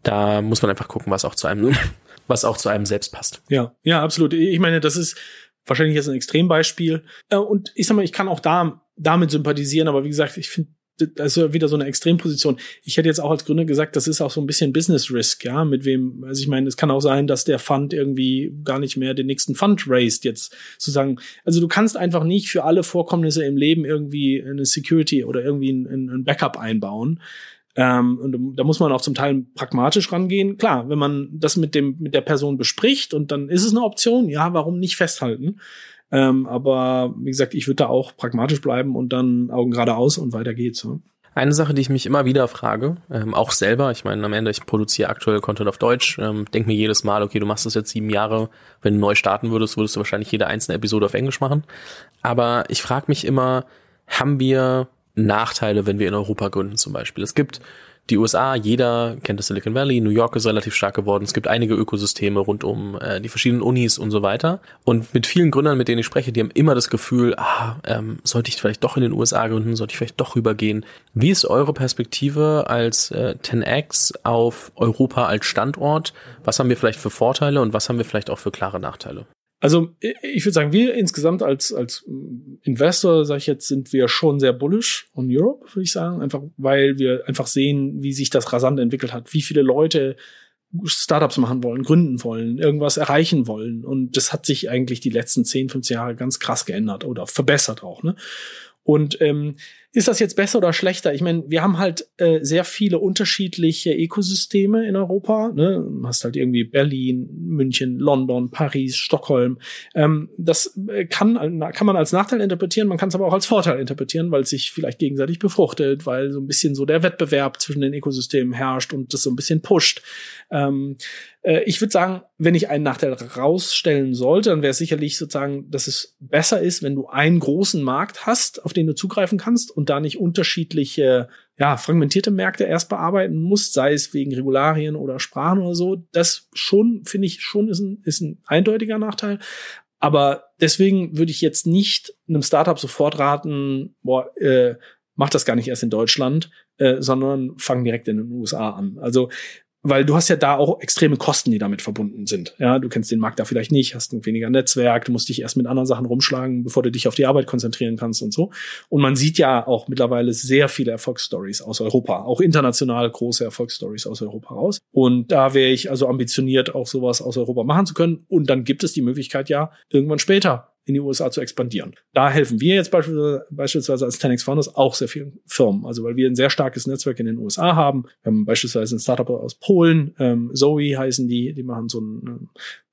da muss man einfach gucken, was auch zu einem was auch zu einem selbst passt. Ja, ja, absolut. Ich meine, das ist wahrscheinlich jetzt ein Extrembeispiel. Äh, und ich sag mal, ich kann auch da damit sympathisieren, aber wie gesagt, ich finde, das ist wieder so eine Extremposition. Ich hätte jetzt auch als Gründer gesagt, das ist auch so ein bisschen Business Risk, ja, mit wem, also ich meine, es kann auch sein, dass der Fund irgendwie gar nicht mehr den nächsten Fund raised, jetzt zu sagen. Also du kannst einfach nicht für alle Vorkommnisse im Leben irgendwie eine Security oder irgendwie ein, ein Backup einbauen. Ähm, und da muss man auch zum Teil pragmatisch rangehen. Klar, wenn man das mit dem mit der Person bespricht und dann ist es eine Option, ja, warum nicht festhalten? Ähm, aber wie gesagt, ich würde da auch pragmatisch bleiben und dann Augen geradeaus und weiter geht's. Ja. Eine Sache, die ich mich immer wieder frage, ähm, auch selber, ich meine, am Ende, ich produziere aktuell Content auf Deutsch, ähm, denke mir jedes Mal, okay, du machst das jetzt sieben Jahre, wenn du neu starten würdest, würdest du wahrscheinlich jede einzelne Episode auf Englisch machen. Aber ich frage mich immer, haben wir Nachteile, wenn wir in Europa gründen zum Beispiel? Es gibt die USA, jeder kennt das Silicon Valley, New York ist relativ stark geworden. Es gibt einige Ökosysteme rund um äh, die verschiedenen Unis und so weiter. Und mit vielen Gründern, mit denen ich spreche, die haben immer das Gefühl, ah, ähm, sollte ich vielleicht doch in den USA gründen, sollte ich vielleicht doch rübergehen. Wie ist eure Perspektive als äh, 10x auf Europa als Standort? Was haben wir vielleicht für Vorteile und was haben wir vielleicht auch für klare Nachteile? Also ich würde sagen, wir insgesamt als als Investor, sage ich jetzt, sind wir schon sehr bullish on Europe, würde ich sagen, einfach weil wir einfach sehen, wie sich das rasant entwickelt hat, wie viele Leute Startups machen wollen, gründen wollen, irgendwas erreichen wollen und das hat sich eigentlich die letzten 10, 15 Jahre ganz krass geändert oder verbessert auch, ne? Und ähm, ist das jetzt besser oder schlechter? Ich meine, wir haben halt äh, sehr viele unterschiedliche Ökosysteme in Europa. Ne? Du hast halt irgendwie Berlin, München, London, Paris, Stockholm. Ähm, das äh, kann, kann man als Nachteil interpretieren, man kann es aber auch als Vorteil interpretieren, weil es sich vielleicht gegenseitig befruchtet, weil so ein bisschen so der Wettbewerb zwischen den Ökosystemen herrscht und das so ein bisschen pusht. Ähm, äh, ich würde sagen, wenn ich einen Nachteil rausstellen sollte, dann wäre es sicherlich sozusagen, dass es besser ist, wenn du einen großen Markt hast, auf den du zugreifen kannst und da nicht unterschiedliche, ja, fragmentierte Märkte erst bearbeiten musst, sei es wegen Regularien oder Sprachen oder so. Das schon, finde ich, schon ist ein, ist ein eindeutiger Nachteil. Aber deswegen würde ich jetzt nicht einem Startup sofort raten, boah, äh, mach das gar nicht erst in Deutschland, äh, sondern fang direkt in den USA an. Also weil du hast ja da auch extreme Kosten, die damit verbunden sind. Ja, du kennst den Markt da vielleicht nicht, hast ein weniger Netzwerk, du musst dich erst mit anderen Sachen rumschlagen, bevor du dich auf die Arbeit konzentrieren kannst und so. Und man sieht ja auch mittlerweile sehr viele Erfolgsstories aus Europa, auch international große Erfolgsstories aus Europa raus. Und da wäre ich also ambitioniert, auch sowas aus Europa machen zu können. Und dann gibt es die Möglichkeit ja irgendwann später in die USA zu expandieren. Da helfen wir jetzt beispielsweise, als 10x Founders auch sehr vielen Firmen. Also weil wir ein sehr starkes Netzwerk in den USA haben. Wir haben beispielsweise ein Startup aus Polen, ähm, Zoe heißen die, die machen so ein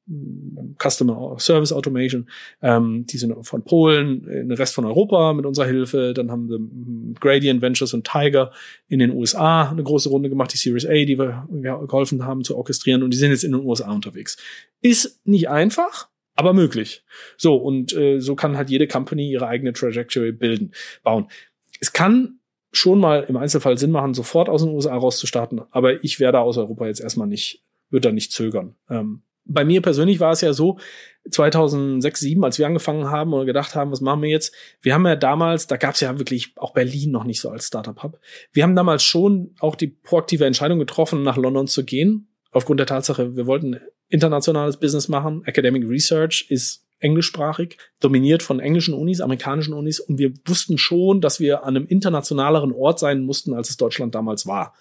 ähm, Customer Service Automation. Ähm, die sind von Polen, den Rest von Europa mit unserer Hilfe. Dann haben wir Gradient Ventures und Tiger in den USA eine große Runde gemacht, die Series A, die wir geholfen haben zu orchestrieren. Und die sind jetzt in den USA unterwegs. Ist nicht einfach, aber möglich. So, und äh, so kann halt jede Company ihre eigene Trajectory bilden, bauen. Es kann schon mal im Einzelfall Sinn machen, sofort aus den USA rauszustarten, aber ich werde aus Europa jetzt erstmal nicht, würde da nicht zögern. Ähm, bei mir persönlich war es ja so, 2006, 2007, als wir angefangen haben oder gedacht haben, was machen wir jetzt? Wir haben ja damals, da gab es ja wirklich auch Berlin noch nicht so als Startup-Hub. Wir haben damals schon auch die proaktive Entscheidung getroffen, nach London zu gehen, aufgrund der Tatsache, wir wollten internationales Business machen. Academic Research ist englischsprachig, dominiert von englischen Unis, amerikanischen Unis. Und wir wussten schon, dass wir an einem internationaleren Ort sein mussten, als es Deutschland damals war.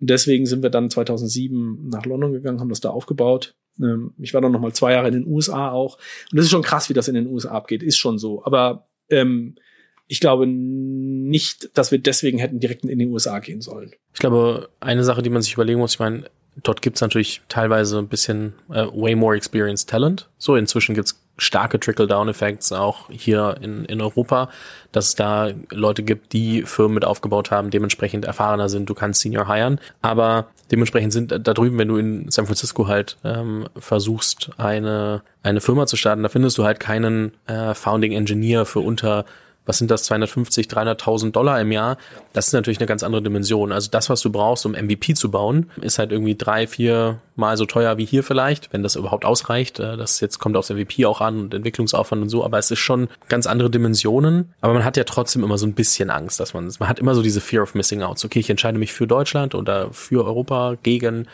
Und deswegen sind wir dann 2007 nach London gegangen, haben das da aufgebaut. Ähm, ich war dann noch mal zwei Jahre in den USA auch. Und das ist schon krass, wie das in den USA abgeht. Ist schon so. Aber ähm, ich glaube nicht, dass wir deswegen hätten direkt in die USA gehen sollen. Ich glaube, eine Sache, die man sich überlegen muss, ich meine, dort gibt's natürlich teilweise ein bisschen äh, way more experienced talent. So, inzwischen gibt's starke Trickle-Down-Effects auch hier in, in Europa, dass es da Leute gibt, die Firmen mit aufgebaut haben, dementsprechend erfahrener sind, du kannst Senior hiren, aber dementsprechend sind da drüben, wenn du in San Francisco halt ähm, versuchst, eine, eine Firma zu starten, da findest du halt keinen äh, Founding Engineer für unter was sind das, 250, 300.000 Dollar im Jahr? Das ist natürlich eine ganz andere Dimension. Also das, was du brauchst, um MVP zu bauen, ist halt irgendwie drei, vier Mal so teuer wie hier vielleicht, wenn das überhaupt ausreicht. Äh, das jetzt kommt aufs MVP auch an und Entwicklungsaufwand und so, aber es ist schon ganz andere Dimensionen. Aber man hat ja trotzdem immer so ein bisschen Angst, dass man, man hat immer so diese Fear of Missing Out. Okay, ich entscheide mich für Deutschland oder für Europa gegen.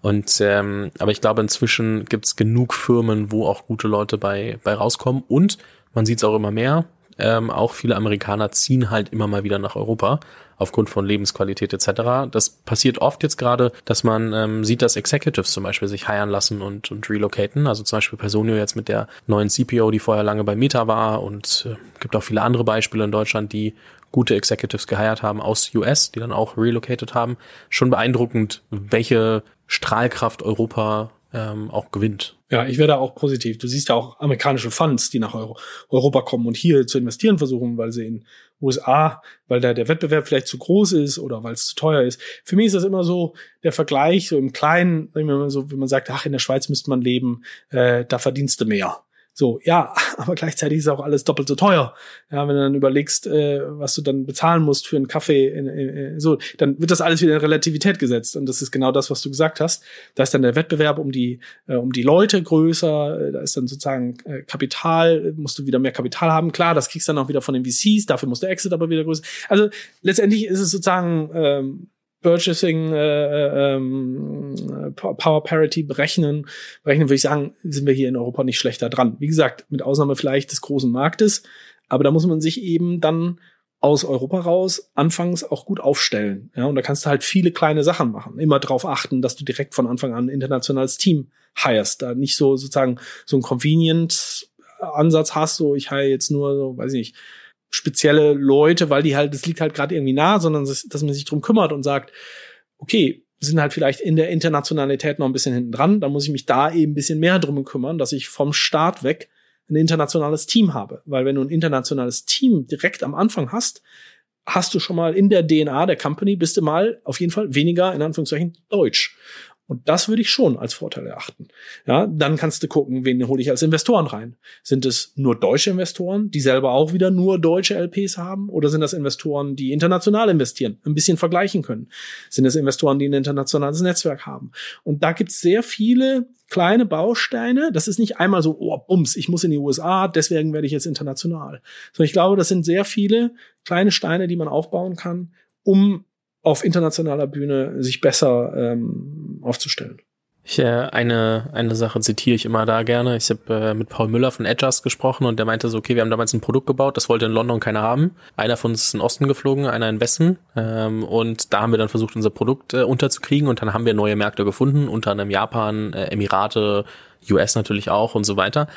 Und ähm, aber ich glaube, inzwischen gibt's genug Firmen, wo auch gute Leute bei, bei rauskommen. Und man sieht es auch immer mehr ähm, auch viele Amerikaner ziehen halt immer mal wieder nach Europa aufgrund von Lebensqualität etc. Das passiert oft jetzt gerade, dass man ähm, sieht, dass Executives zum Beispiel sich heiren lassen und, und relocaten. Also zum Beispiel Personio jetzt mit der neuen CPO, die vorher lange bei Meta war und äh, gibt auch viele andere Beispiele in Deutschland, die gute Executives geheiert haben aus US, die dann auch relocated haben. Schon beeindruckend, welche Strahlkraft Europa ähm, auch gewinnt. Ja, ich werde auch positiv. Du siehst ja auch amerikanische Funds, die nach Euro Europa kommen und hier zu investieren versuchen, weil sie in USA, weil da der Wettbewerb vielleicht zu groß ist oder weil es zu teuer ist. Für mich ist das immer so der Vergleich, so im Kleinen, wenn man so, wenn man sagt, ach, in der Schweiz müsste man leben, äh, da verdienst du mehr. So, ja, aber gleichzeitig ist auch alles doppelt so teuer. Ja, wenn du dann überlegst, äh, was du dann bezahlen musst für einen Kaffee, in, in, in, so, dann wird das alles wieder in Relativität gesetzt. Und das ist genau das, was du gesagt hast. Da ist dann der Wettbewerb um die, äh, um die Leute größer, äh, da ist dann sozusagen äh, Kapital, musst du wieder mehr Kapital haben. Klar, das kriegst du dann auch wieder von den VCs, dafür muss der Exit aber wieder größer. Also letztendlich ist es sozusagen ähm, Purchasing äh, ähm, Power Parity berechnen, berechnen würde ich sagen, sind wir hier in Europa nicht schlechter dran. Wie gesagt, mit Ausnahme vielleicht des großen Marktes, aber da muss man sich eben dann aus Europa raus anfangs auch gut aufstellen. Ja, und da kannst du halt viele kleine Sachen machen. Immer darauf achten, dass du direkt von Anfang an ein internationales Team hirest. Da nicht so sozusagen so ein convenient Ansatz hast, so ich hire jetzt nur, so, weiß ich nicht, spezielle Leute, weil die halt, das liegt halt gerade irgendwie nah, sondern dass, man sich drum kümmert und sagt, okay, sind halt vielleicht in der Internationalität noch ein bisschen hinten dran, da muss ich mich da eben ein bisschen mehr drum kümmern, dass ich vom Start weg ein internationales Team habe. Weil wenn du ein internationales Team direkt am Anfang hast, hast du schon mal in der DNA der Company, bist du mal auf jeden Fall weniger, in Anführungszeichen, deutsch. Und das würde ich schon als Vorteil erachten. Ja, dann kannst du gucken, wen hole ich als Investoren rein? Sind es nur deutsche Investoren, die selber auch wieder nur deutsche LPs haben? Oder sind das Investoren, die international investieren, ein bisschen vergleichen können? Sind es Investoren, die ein internationales Netzwerk haben? Und da gibt es sehr viele kleine Bausteine. Das ist nicht einmal so, oh, bums, ich muss in die USA, deswegen werde ich jetzt international. Sondern ich glaube, das sind sehr viele kleine Steine, die man aufbauen kann, um auf internationaler Bühne sich besser ähm, aufzustellen. Ich, äh, eine, eine Sache zitiere ich immer da gerne. Ich habe äh, mit Paul Müller von Adjust gesprochen und der meinte so, okay, wir haben damals ein Produkt gebaut, das wollte in London keiner haben. Einer von uns ist in Osten geflogen, einer in Westen. Ähm, und da haben wir dann versucht, unser Produkt äh, unterzukriegen und dann haben wir neue Märkte gefunden, unter anderem Japan, äh, Emirate, US natürlich auch und so weiter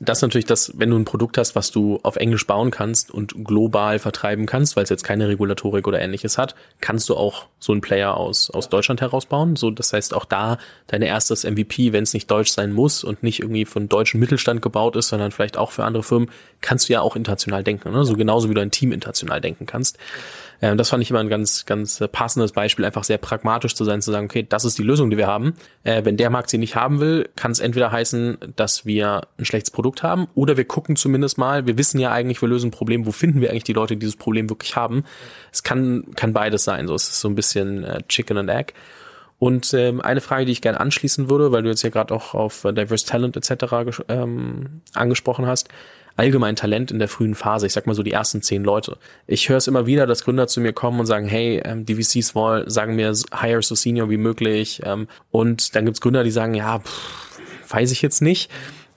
das ist natürlich das, wenn du ein Produkt hast, was du auf Englisch bauen kannst und global vertreiben kannst, weil es jetzt keine Regulatorik oder ähnliches hat, kannst du auch so einen Player aus, aus Deutschland herausbauen. So, das heißt auch da dein erstes MVP, wenn es nicht deutsch sein muss und nicht irgendwie von deutschen Mittelstand gebaut ist, sondern vielleicht auch für andere Firmen, kannst du ja auch international denken. Ne? So genauso wie du ein Team international denken kannst. Ähm, das fand ich immer ein ganz, ganz äh, passendes Beispiel, einfach sehr pragmatisch zu sein, zu sagen, okay, das ist die Lösung, die wir haben. Äh, wenn der Markt sie nicht haben will, kann es entweder heißen, dass wir ein schlechtes Produkt haben oder wir gucken zumindest mal, wir wissen ja eigentlich, wir lösen ein Problem, wo finden wir eigentlich die Leute, die dieses Problem wirklich haben. Es kann, kann beides sein. So, es ist so ein bisschen äh, Chicken and Egg. Und ähm, eine Frage, die ich gerne anschließen würde, weil du jetzt ja gerade auch auf äh, Diverse Talent etc. Ähm, angesprochen hast, allgemein Talent in der frühen Phase, ich sag mal so die ersten zehn Leute. Ich höre es immer wieder, dass Gründer zu mir kommen und sagen, hey, ähm, die VCs wollen, sagen mir, hire so senior wie möglich. Ähm, und dann gibt's Gründer, die sagen, ja, pff, weiß ich jetzt nicht.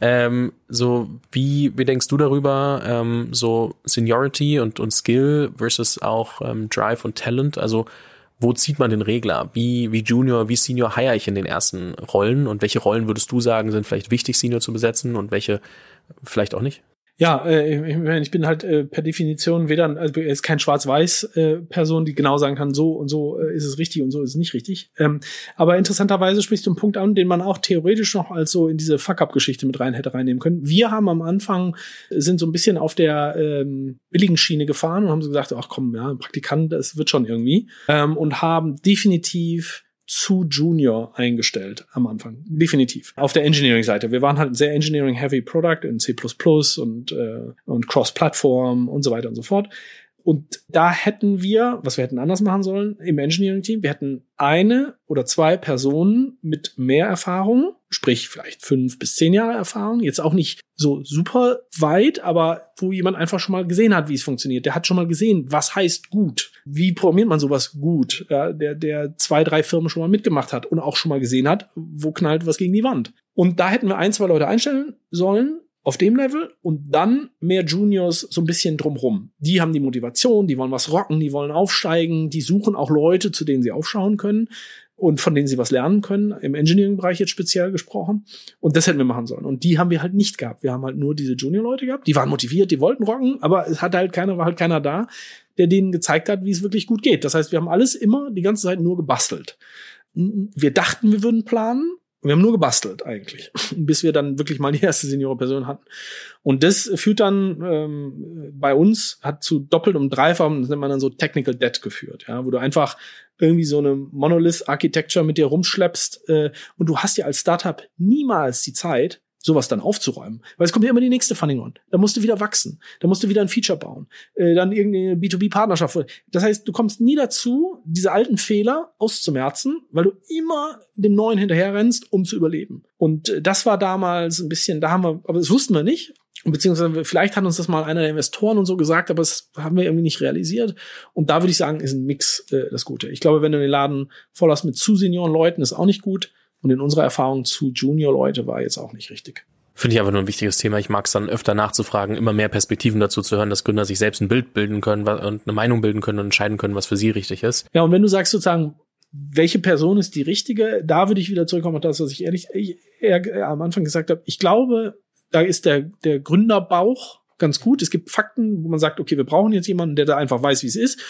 Ähm, so, wie, wie denkst du darüber, ähm, so Seniority und, und Skill versus auch ähm, Drive und Talent? Also, wo zieht man den Regler? Wie, wie Junior, wie Senior hire ich in den ersten Rollen? Und welche Rollen würdest du sagen, sind vielleicht wichtig, Senior zu besetzen und welche vielleicht auch nicht? Ja, äh, ich bin halt äh, per Definition weder, also er ist kein Schwarz-Weiß-Person, äh, die genau sagen kann, so und so äh, ist es richtig und so ist es nicht richtig. Ähm, aber interessanterweise sprichst du einen Punkt an, den man auch theoretisch noch als so in diese Fuck-up-Geschichte mit rein hätte reinnehmen können. Wir haben am Anfang, sind so ein bisschen auf der ähm, billigen Schiene gefahren und haben so gesagt, ach komm, ja, Praktikant, das wird schon irgendwie. Ähm, und haben definitiv zu Junior eingestellt am Anfang. Definitiv. Auf der Engineering-Seite. Wir waren halt ein sehr Engineering-heavy Product in C++ und, äh, und Cross-Plattform und so weiter und so fort. Und da hätten wir, was wir hätten anders machen sollen im Engineering-Team, wir hätten eine oder zwei Personen mit mehr Erfahrung, sprich vielleicht fünf bis zehn Jahre Erfahrung, jetzt auch nicht so super weit, aber wo jemand einfach schon mal gesehen hat, wie es funktioniert. Der hat schon mal gesehen, was heißt gut. Wie programmiert man sowas gut? Ja, der, der zwei, drei Firmen schon mal mitgemacht hat und auch schon mal gesehen hat, wo knallt was gegen die Wand. Und da hätten wir ein, zwei Leute einstellen sollen, auf dem Level und dann mehr Juniors so ein bisschen drumrum. Die haben die Motivation, die wollen was rocken, die wollen aufsteigen, die suchen auch Leute, zu denen sie aufschauen können und von denen sie was lernen können, im Engineering-Bereich jetzt speziell gesprochen. Und das hätten wir machen sollen. Und die haben wir halt nicht gehabt. Wir haben halt nur diese Junior-Leute gehabt, die waren motiviert, die wollten rocken, aber es hat halt keiner, war halt keiner da, der denen gezeigt hat, wie es wirklich gut geht. Das heißt, wir haben alles immer die ganze Zeit nur gebastelt. Wir dachten, wir würden planen, Wir haben nur gebastelt eigentlich, bis wir dann wirklich mal die erste Senior-Person hatten. Und das führt dann ähm, bei uns, hat zu doppelt und dreifach, das nennt man dann so Technical Debt geführt, ja, wo du einfach irgendwie so eine Monolith-Architecture mit dir rumschleppst äh, und du hast ja als Startup niemals die Zeit, sowas dann aufzuräumen. Weil es kommt ja immer die nächste Funding Round. Da musst du wieder wachsen. Da musst du wieder ein Feature bauen. Äh, dann irgendeine B2B-Partnerschaft. Das heißt, du kommst nie dazu, diese alten Fehler auszumerzen, weil du immer dem Neuen hinterherrennst, um zu überleben. Und äh, das war damals ein bisschen, da haben wir, aber das wussten wir nicht. Beziehungsweise vielleicht hat uns das mal einer der Investoren und so gesagt, aber das haben wir irgendwie nicht realisiert. Und da würde ich sagen, ist ein Mix äh, das Gute. Ich glaube, wenn du den Laden voll hast mit zu senioren Leuten, ist auch nicht gut. Und in unserer Erfahrung zu Junior-Leute war jetzt auch nicht richtig. Finde ich einfach nur ein wichtiges Thema. Ich mag es dann öfter nachzufragen, immer mehr Perspektiven dazu zu hören, dass Gründer sich selbst ein Bild bilden können und eine Meinung bilden können und entscheiden können, was für sie richtig ist. Ja, und wenn du sagst sozusagen, welche Person ist die richtige, da würde ich wieder zurückkommen auf das, was ich ehrlich ich, eher, am Anfang gesagt habe. Ich glaube, da ist der, der Gründerbauch ganz gut. Es gibt Fakten, wo man sagt, okay, wir brauchen jetzt jemanden, der da einfach weiß, wie es ist.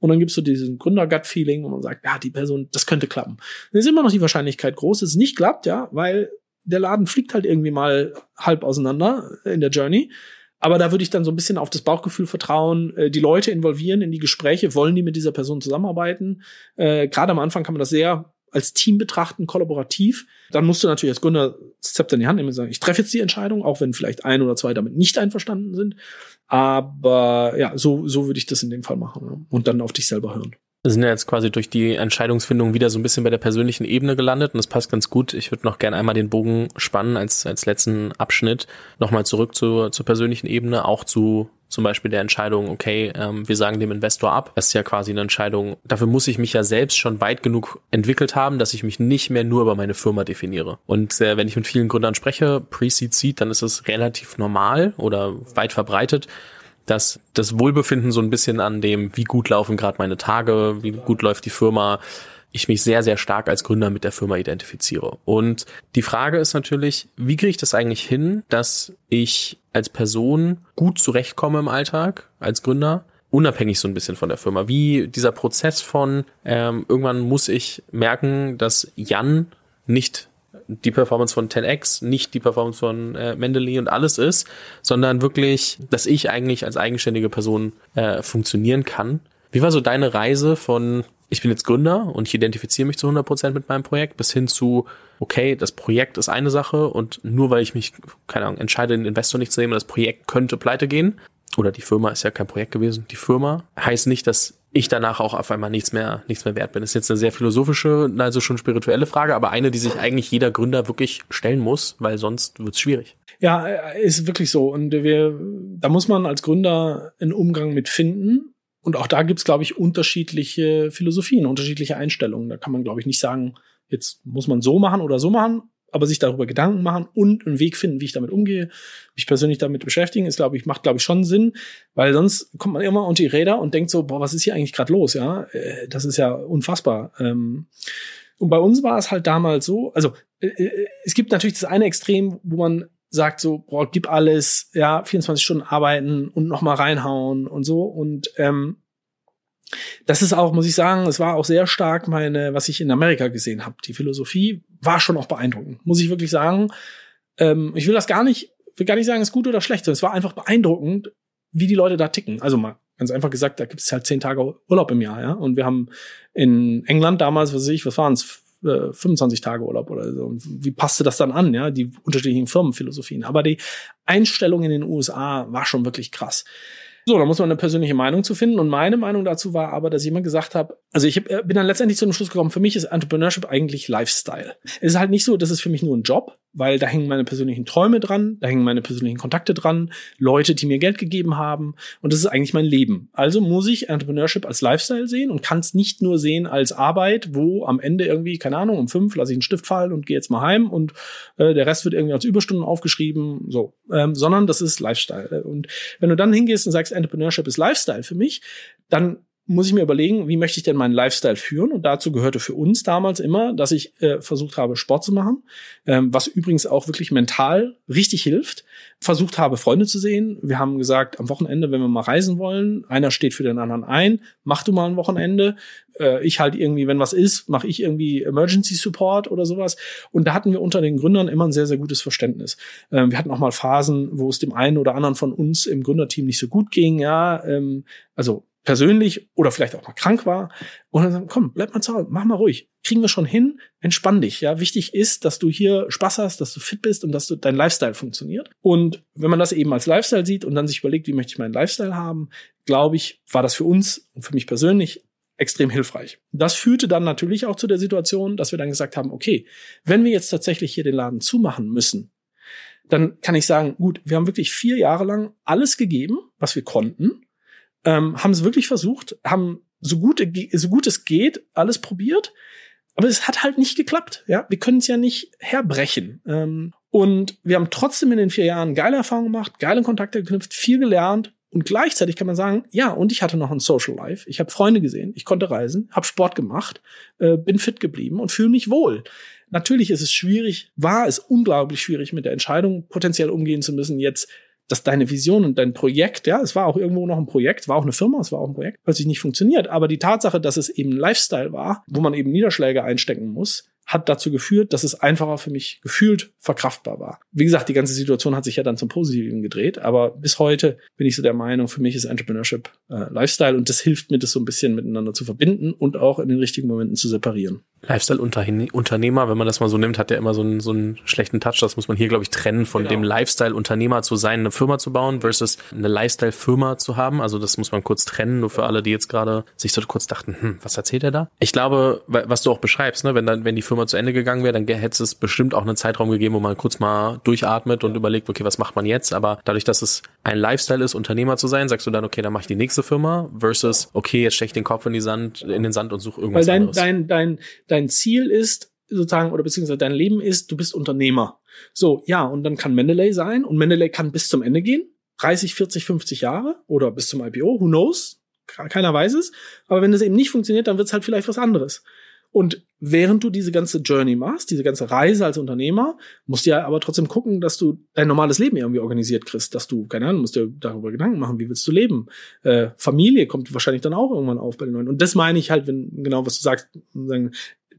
Und dann gibt's so diesen Gründer-Gut-Feeling, wo man sagt, ja, die Person, das könnte klappen. Dann ist immer noch die Wahrscheinlichkeit groß, dass es nicht klappt, ja, weil der Laden fliegt halt irgendwie mal halb auseinander in der Journey. Aber da würde ich dann so ein bisschen auf das Bauchgefühl vertrauen, äh, die Leute involvieren in die Gespräche, wollen die mit dieser Person zusammenarbeiten. Äh, Gerade am Anfang kann man das sehr als Team betrachten, kollaborativ. Dann musst du natürlich als Gründer das Zepter in die Hand nehmen und sagen, ich treffe jetzt die Entscheidung, auch wenn vielleicht ein oder zwei damit nicht einverstanden sind. Aber ja, so, so würde ich das in dem Fall machen. Ja. Und dann auf dich selber hören. Wir sind ja jetzt quasi durch die Entscheidungsfindung wieder so ein bisschen bei der persönlichen Ebene gelandet und das passt ganz gut. Ich würde noch gerne einmal den Bogen spannen als, als letzten Abschnitt. Nochmal zurück zur, zur persönlichen Ebene, auch zu zum Beispiel der Entscheidung, okay, ähm, wir sagen dem Investor ab. Das ist ja quasi eine Entscheidung. Dafür muss ich mich ja selbst schon weit genug entwickelt haben, dass ich mich nicht mehr nur über meine Firma definiere. Und äh, wenn ich mit vielen Gründern spreche, Pre-Seed Seed, dann ist es relativ normal oder weit verbreitet, dass das Wohlbefinden so ein bisschen an dem, wie gut laufen gerade meine Tage, wie gut läuft die Firma, ich mich sehr, sehr stark als Gründer mit der Firma identifiziere. Und die Frage ist natürlich, wie kriege ich das eigentlich hin, dass ich als Person gut zurechtkomme im Alltag, als Gründer, unabhängig so ein bisschen von der Firma. Wie dieser Prozess von, ähm, irgendwann muss ich merken, dass Jan nicht die Performance von 10x, nicht die Performance von äh, Mendeley und alles ist, sondern wirklich, dass ich eigentlich als eigenständige Person äh, funktionieren kann. Wie war so deine Reise von, ich bin jetzt Gründer und ich identifiziere mich zu 100 Prozent mit meinem Projekt, bis hin zu, okay, das Projekt ist eine Sache und nur weil ich mich, keine Ahnung, entscheide, den Investor nicht zu nehmen, das Projekt könnte pleite gehen, oder die Firma ist ja kein Projekt gewesen, die Firma heißt nicht, dass ich danach auch auf einmal nichts mehr, nichts mehr wert bin. Das ist jetzt eine sehr philosophische, also schon spirituelle Frage, aber eine, die sich eigentlich jeder Gründer wirklich stellen muss, weil sonst wird's schwierig. Ja, ist wirklich so. Und wir, da muss man als Gründer einen Umgang mit finden. Und auch da gibt's, glaube ich, unterschiedliche Philosophien, unterschiedliche Einstellungen. Da kann man, glaube ich, nicht sagen, jetzt muss man so machen oder so machen aber sich darüber Gedanken machen und einen Weg finden, wie ich damit umgehe, mich persönlich damit beschäftigen, ist, glaube ich, macht, glaube ich, schon Sinn, weil sonst kommt man immer unter die Räder und denkt so, boah, was ist hier eigentlich gerade los, ja? Äh, das ist ja unfassbar. Ähm, und bei uns war es halt damals so, also äh, äh, es gibt natürlich das eine Extrem, wo man sagt so, boah, gib alles, ja, 24 Stunden arbeiten und noch mal reinhauen und so und ähm, das ist auch, muss ich sagen, es war auch sehr stark meine, was ich in Amerika gesehen habe. Die Philosophie war schon auch beeindruckend, muss ich wirklich sagen. Ähm, ich will das gar nicht, will gar nicht sagen, es ist gut oder schlecht, sondern es war einfach beeindruckend, wie die Leute da ticken. Also mal ganz einfach gesagt, da gibt es halt zehn Tage Urlaub im Jahr, ja. Und wir haben in England damals, was weiß ich, was waren es, 25 Tage Urlaub oder so. Und wie passte das dann an, ja, die unterschiedlichen Firmenphilosophien. Aber die Einstellung in den USA war schon wirklich krass. So, da muss man eine persönliche Meinung zu finden. Und meine Meinung dazu war aber, dass ich immer gesagt habe, also ich hab, äh, bin dann letztendlich zu dem Schluss gekommen, für mich ist Entrepreneurship eigentlich Lifestyle. Es ist halt nicht so, dass es für mich nur ein Job, weil da hängen meine persönlichen Träume dran, da hängen meine persönlichen Kontakte dran, Leute, die mir Geld gegeben haben und das ist eigentlich mein Leben. Also muss ich Entrepreneurship als Lifestyle sehen und kann es nicht nur sehen als Arbeit, wo am Ende irgendwie, keine Ahnung, um fünf lasse ich einen Stift fallen und gehe jetzt mal heim und äh, der Rest wird irgendwie als Überstunden aufgeschrieben, so, ähm, sondern das ist Lifestyle. Und wenn du dann hingehst und sagst, Entrepreneurship ist Lifestyle für mich, dann muss ich mir überlegen, wie möchte ich denn meinen Lifestyle führen? Und dazu gehörte für uns damals immer, dass ich äh, versucht habe, Sport zu machen, ähm, was übrigens auch wirklich mental richtig hilft. Versucht habe, Freunde zu sehen. Wir haben gesagt, am Wochenende, wenn wir mal reisen wollen, einer steht für den anderen ein, mach du mal ein Wochenende. Äh, ich halt irgendwie, wenn was ist, mache ich irgendwie Emergency Support oder sowas. Und da hatten wir unter den Gründern immer ein sehr, sehr gutes Verständnis. Ähm, wir hatten auch mal Phasen, wo es dem einen oder anderen von uns im Gründerteam nicht so gut ging. Ja, ähm, also persönlich oder vielleicht auch mal krank war und dann sagen, komm, bleib mal zu Hause, mach mal ruhig, kriegen wir schon hin, entspann dich. Ja, wichtig ist, dass du hier Spaß hast, dass du fit bist und dass du dein Lifestyle funktioniert. Und wenn man das eben als Lifestyle sieht und dann sich überlegt, wie möchte ich meinen Lifestyle haben, glaube ich, war das für uns und für mich persönlich extrem hilfreich. Das führte dann natürlich auch zu der Situation, dass wir dann gesagt haben, okay, wenn wir jetzt tatsächlich hier den Laden zumachen müssen, dann kann ich sagen, gut, wir haben wirklich vier Jahre lang alles gegeben, was wir konnten ähm, haben es wirklich versucht, haben so gut, so gut es geht, alles probiert. Aber es hat halt nicht geklappt. Ja, wir können es ja nicht herbrechen. Ähm, und wir haben trotzdem in den vier Jahren geile Erfahrungen gemacht, geile Kontakte geknüpft, viel gelernt. Und gleichzeitig kann man sagen, ja, und ich hatte noch ein Social Life. Ich habe Freunde gesehen, ich konnte reisen, habe Sport gemacht, äh, bin fit geblieben und fühle mich wohl. Natürlich ist es schwierig, war es unglaublich schwierig, mit der Entscheidung potenziell umgehen zu müssen, jetzt dass deine Vision und dein Projekt, ja, es war auch irgendwo noch ein Projekt, war auch eine Firma, es war auch ein Projekt, plötzlich nicht funktioniert. Aber die Tatsache, dass es eben ein Lifestyle war, wo man eben Niederschläge einstecken muss, hat dazu geführt, dass es einfacher für mich gefühlt verkraftbar war. Wie gesagt, die ganze Situation hat sich ja dann zum Positiven gedreht, aber bis heute bin ich so der Meinung, für mich ist Entrepreneurship äh, Lifestyle und das hilft mir, das so ein bisschen miteinander zu verbinden und auch in den richtigen Momenten zu separieren. Lifestyle-Unternehmer, wenn man das mal so nimmt, hat der immer so einen, so einen schlechten Touch. Das muss man hier, glaube ich, trennen von genau. dem Lifestyle-Unternehmer zu sein, eine Firma zu bauen versus eine Lifestyle-Firma zu haben. Also das muss man kurz trennen, nur für alle, die jetzt gerade sich so kurz dachten, hm, was erzählt er da? Ich glaube, was du auch beschreibst, ne, wenn dann, wenn die Firma zu Ende gegangen wäre, dann hätte es bestimmt auch einen Zeitraum gegeben, wo man kurz mal durchatmet und überlegt, okay, was macht man jetzt? Aber dadurch, dass es ein Lifestyle ist, Unternehmer zu sein, sagst du dann, okay, dann mache ich die nächste Firma versus, okay, jetzt steche ich den Kopf in die Sand, in den Sand und suche irgendwas Weil dein, anderes. Dein, dein, dein Ziel ist sozusagen, oder beziehungsweise dein Leben ist, du bist Unternehmer. So, ja, und dann kann Mendeley sein und Mendeley kann bis zum Ende gehen. 30, 40, 50 Jahre oder bis zum IPO, who knows? Keiner weiß es. Aber wenn das eben nicht funktioniert, dann wird es halt vielleicht was anderes. Und während du diese ganze Journey machst, diese ganze Reise als Unternehmer, musst du ja aber trotzdem gucken, dass du dein normales Leben irgendwie organisiert kriegst, dass du, keine Ahnung, musst dir darüber Gedanken machen, wie willst du leben. Äh, Familie kommt wahrscheinlich dann auch irgendwann auf bei den Neuen. Und das meine ich halt, wenn genau was du sagst,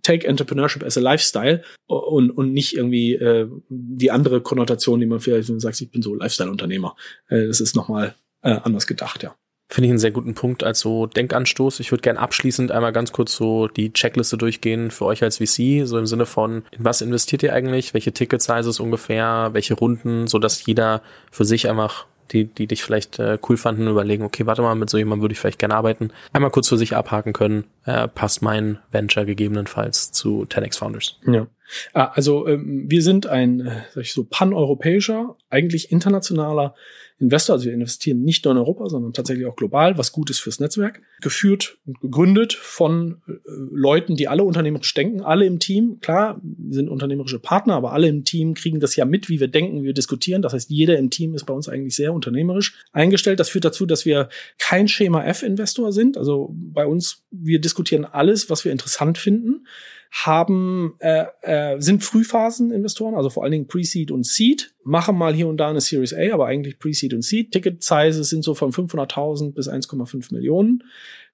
take Entrepreneurship as a Lifestyle und, und nicht irgendwie äh, die andere Konnotation, die man vielleicht, sagst, ich bin so Lifestyle-Unternehmer. Äh, das ist nochmal äh, anders gedacht, ja. Finde ich einen sehr guten Punkt als so Denkanstoß. Ich würde gern abschließend einmal ganz kurz so die Checkliste durchgehen für euch als VC, so im Sinne von, in was investiert ihr eigentlich, welche Ticket Sizes ungefähr, welche Runden, so dass jeder für sich einfach die, die dich vielleicht äh, cool fanden, überlegen, okay, warte mal, mit so jemandem würde ich vielleicht gerne arbeiten, einmal kurz für sich abhaken können, äh, passt mein Venture gegebenenfalls zu 10x Founders. Ja. Ah, also ähm, wir sind ein, äh, sag ich so, paneuropäischer, eigentlich internationaler Investor, also wir investieren nicht nur in Europa, sondern tatsächlich auch global, was gut ist fürs Netzwerk. Geführt und gegründet von äh, Leuten, die alle unternehmerisch denken, alle im Team. Klar, sind unternehmerische Partner, aber alle im Team kriegen das ja mit, wie wir denken, wie wir diskutieren. Das heißt, jeder im Team ist bei uns eigentlich sehr unternehmerisch eingestellt. Das führt dazu, dass wir kein Schema F-Investor sind. Also bei uns, wir diskutieren alles, was wir interessant finden haben äh, äh, sind Frühphasen-Investoren, also vor allen Dingen Pre-Seed und Seed, machen mal hier und da eine Series A, aber eigentlich Pre-Seed und Seed. Ticket-Sizes sind so von 500.000 bis 1,5 Millionen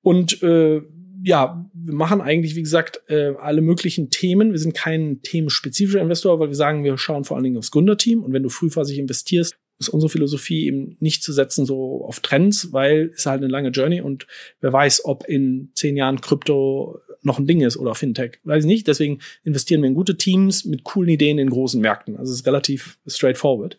und äh, ja, wir machen eigentlich, wie gesagt, äh, alle möglichen Themen. Wir sind kein themenspezifischer Investor, weil wir sagen, wir schauen vor allen Dingen aufs Gründerteam. Und wenn du frühphasig investierst, ist unsere Philosophie eben nicht zu setzen so auf Trends, weil es halt eine lange Journey und wer weiß, ob in zehn Jahren Krypto noch ein Ding ist oder Fintech. Weiß ich nicht. Deswegen investieren wir in gute Teams mit coolen Ideen in großen Märkten. Also es ist relativ straightforward.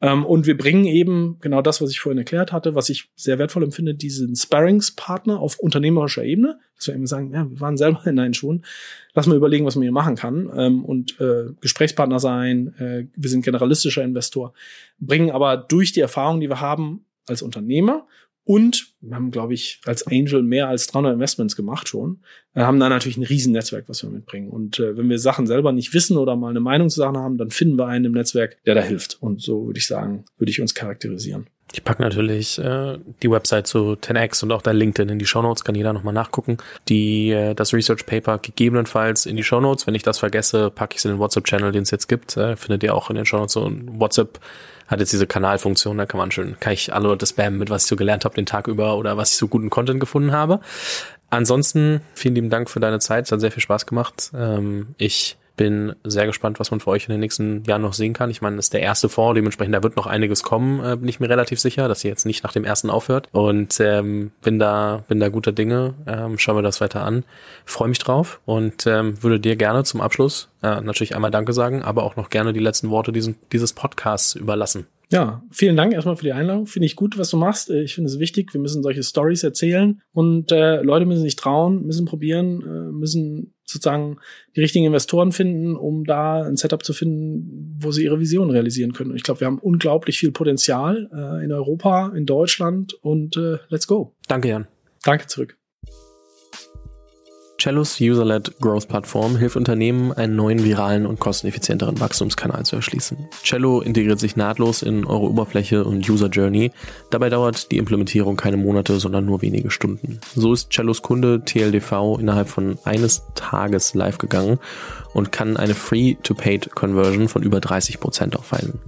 Ähm, und wir bringen eben genau das, was ich vorhin erklärt hatte, was ich sehr wertvoll empfinde, diesen Sparringspartner auf unternehmerischer Ebene. Dass wir eben sagen, ja, wir waren selber in deinen Schuhen. Lass mal überlegen, was man hier machen kann. Ähm, und äh, Gesprächspartner sein. Äh, wir sind generalistischer Investor. Bringen aber durch die Erfahrung, die wir haben als Unternehmer und wir haben, glaube ich, als Angel mehr als 300 Investments gemacht schon. Wir haben da natürlich ein Riesennetzwerk, was wir mitbringen. Und äh, wenn wir Sachen selber nicht wissen oder mal eine Meinung zu Sachen haben, dann finden wir einen im Netzwerk, der da hilft. Und so würde ich sagen, würde ich uns charakterisieren. Ich packe natürlich äh, die Website zu 10x und auch dein LinkedIn in die Shownotes, kann jeder nochmal nachgucken. Die, äh, das Research Paper gegebenenfalls in die Shownotes. Wenn ich das vergesse, packe ich es in den WhatsApp-Channel, den es jetzt gibt. Äh, findet ihr auch in den Shownotes. Und WhatsApp hat jetzt diese Kanalfunktion, da kann man schön, kann ich alle Leute spammen mit, was ich so gelernt habe den Tag über oder was ich so guten Content gefunden habe. Ansonsten, vielen lieben Dank für deine Zeit, es hat sehr viel Spaß gemacht. Ähm, ich bin sehr gespannt, was man für euch in den nächsten Jahren noch sehen kann. Ich meine, das ist der erste Fonds, dementsprechend da wird noch einiges kommen, äh, bin ich mir relativ sicher, dass ihr jetzt nicht nach dem ersten aufhört. Und ähm, bin da, bin da guter Dinge. Ähm, schauen wir das weiter an. Freue mich drauf und ähm, würde dir gerne zum Abschluss äh, natürlich einmal Danke sagen, aber auch noch gerne die letzten Worte diesen, dieses Podcasts überlassen. Ja, vielen Dank erstmal für die Einladung. Finde ich gut, was du machst. Äh, ich finde es wichtig. Wir müssen solche Stories erzählen und äh, Leute müssen sich trauen, müssen probieren, äh, müssen sozusagen die richtigen Investoren finden, um da ein Setup zu finden, wo sie ihre Vision realisieren können. Und ich glaube, wir haben unglaublich viel Potenzial äh, in Europa, in Deutschland und äh, let's go. Danke, Jan. Danke zurück. Cellos User-led Growth-Plattform hilft Unternehmen, einen neuen viralen und kosteneffizienteren Wachstumskanal zu erschließen. Cello integriert sich nahtlos in eure Oberfläche und User Journey. Dabei dauert die Implementierung keine Monate, sondern nur wenige Stunden. So ist Cellos Kunde TLDV innerhalb von eines Tages live gegangen und kann eine Free-to-Paid-Conversion von über 30% aufweisen.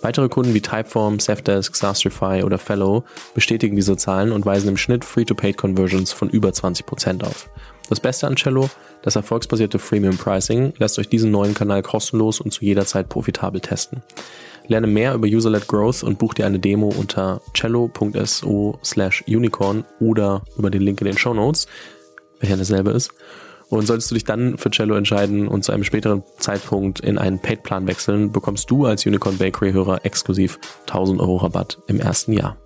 Weitere Kunden wie Typeform, Safdesk, Sastrify oder Fellow bestätigen diese Zahlen und weisen im Schnitt Free-to-Paid-Conversions von über 20% auf. Das Beste an Cello, das erfolgsbasierte Freemium Pricing, lässt euch diesen neuen Kanal kostenlos und zu jeder Zeit profitabel testen. Lerne mehr über User-led Growth und buch dir eine Demo unter cello.so slash unicorn oder über den Link in den Show Notes, welcher dasselbe ist. Und solltest du dich dann für Cello entscheiden und zu einem späteren Zeitpunkt in einen Paid-Plan wechseln, bekommst du als Unicorn Bakery-Hörer exklusiv 1000 Euro Rabatt im ersten Jahr.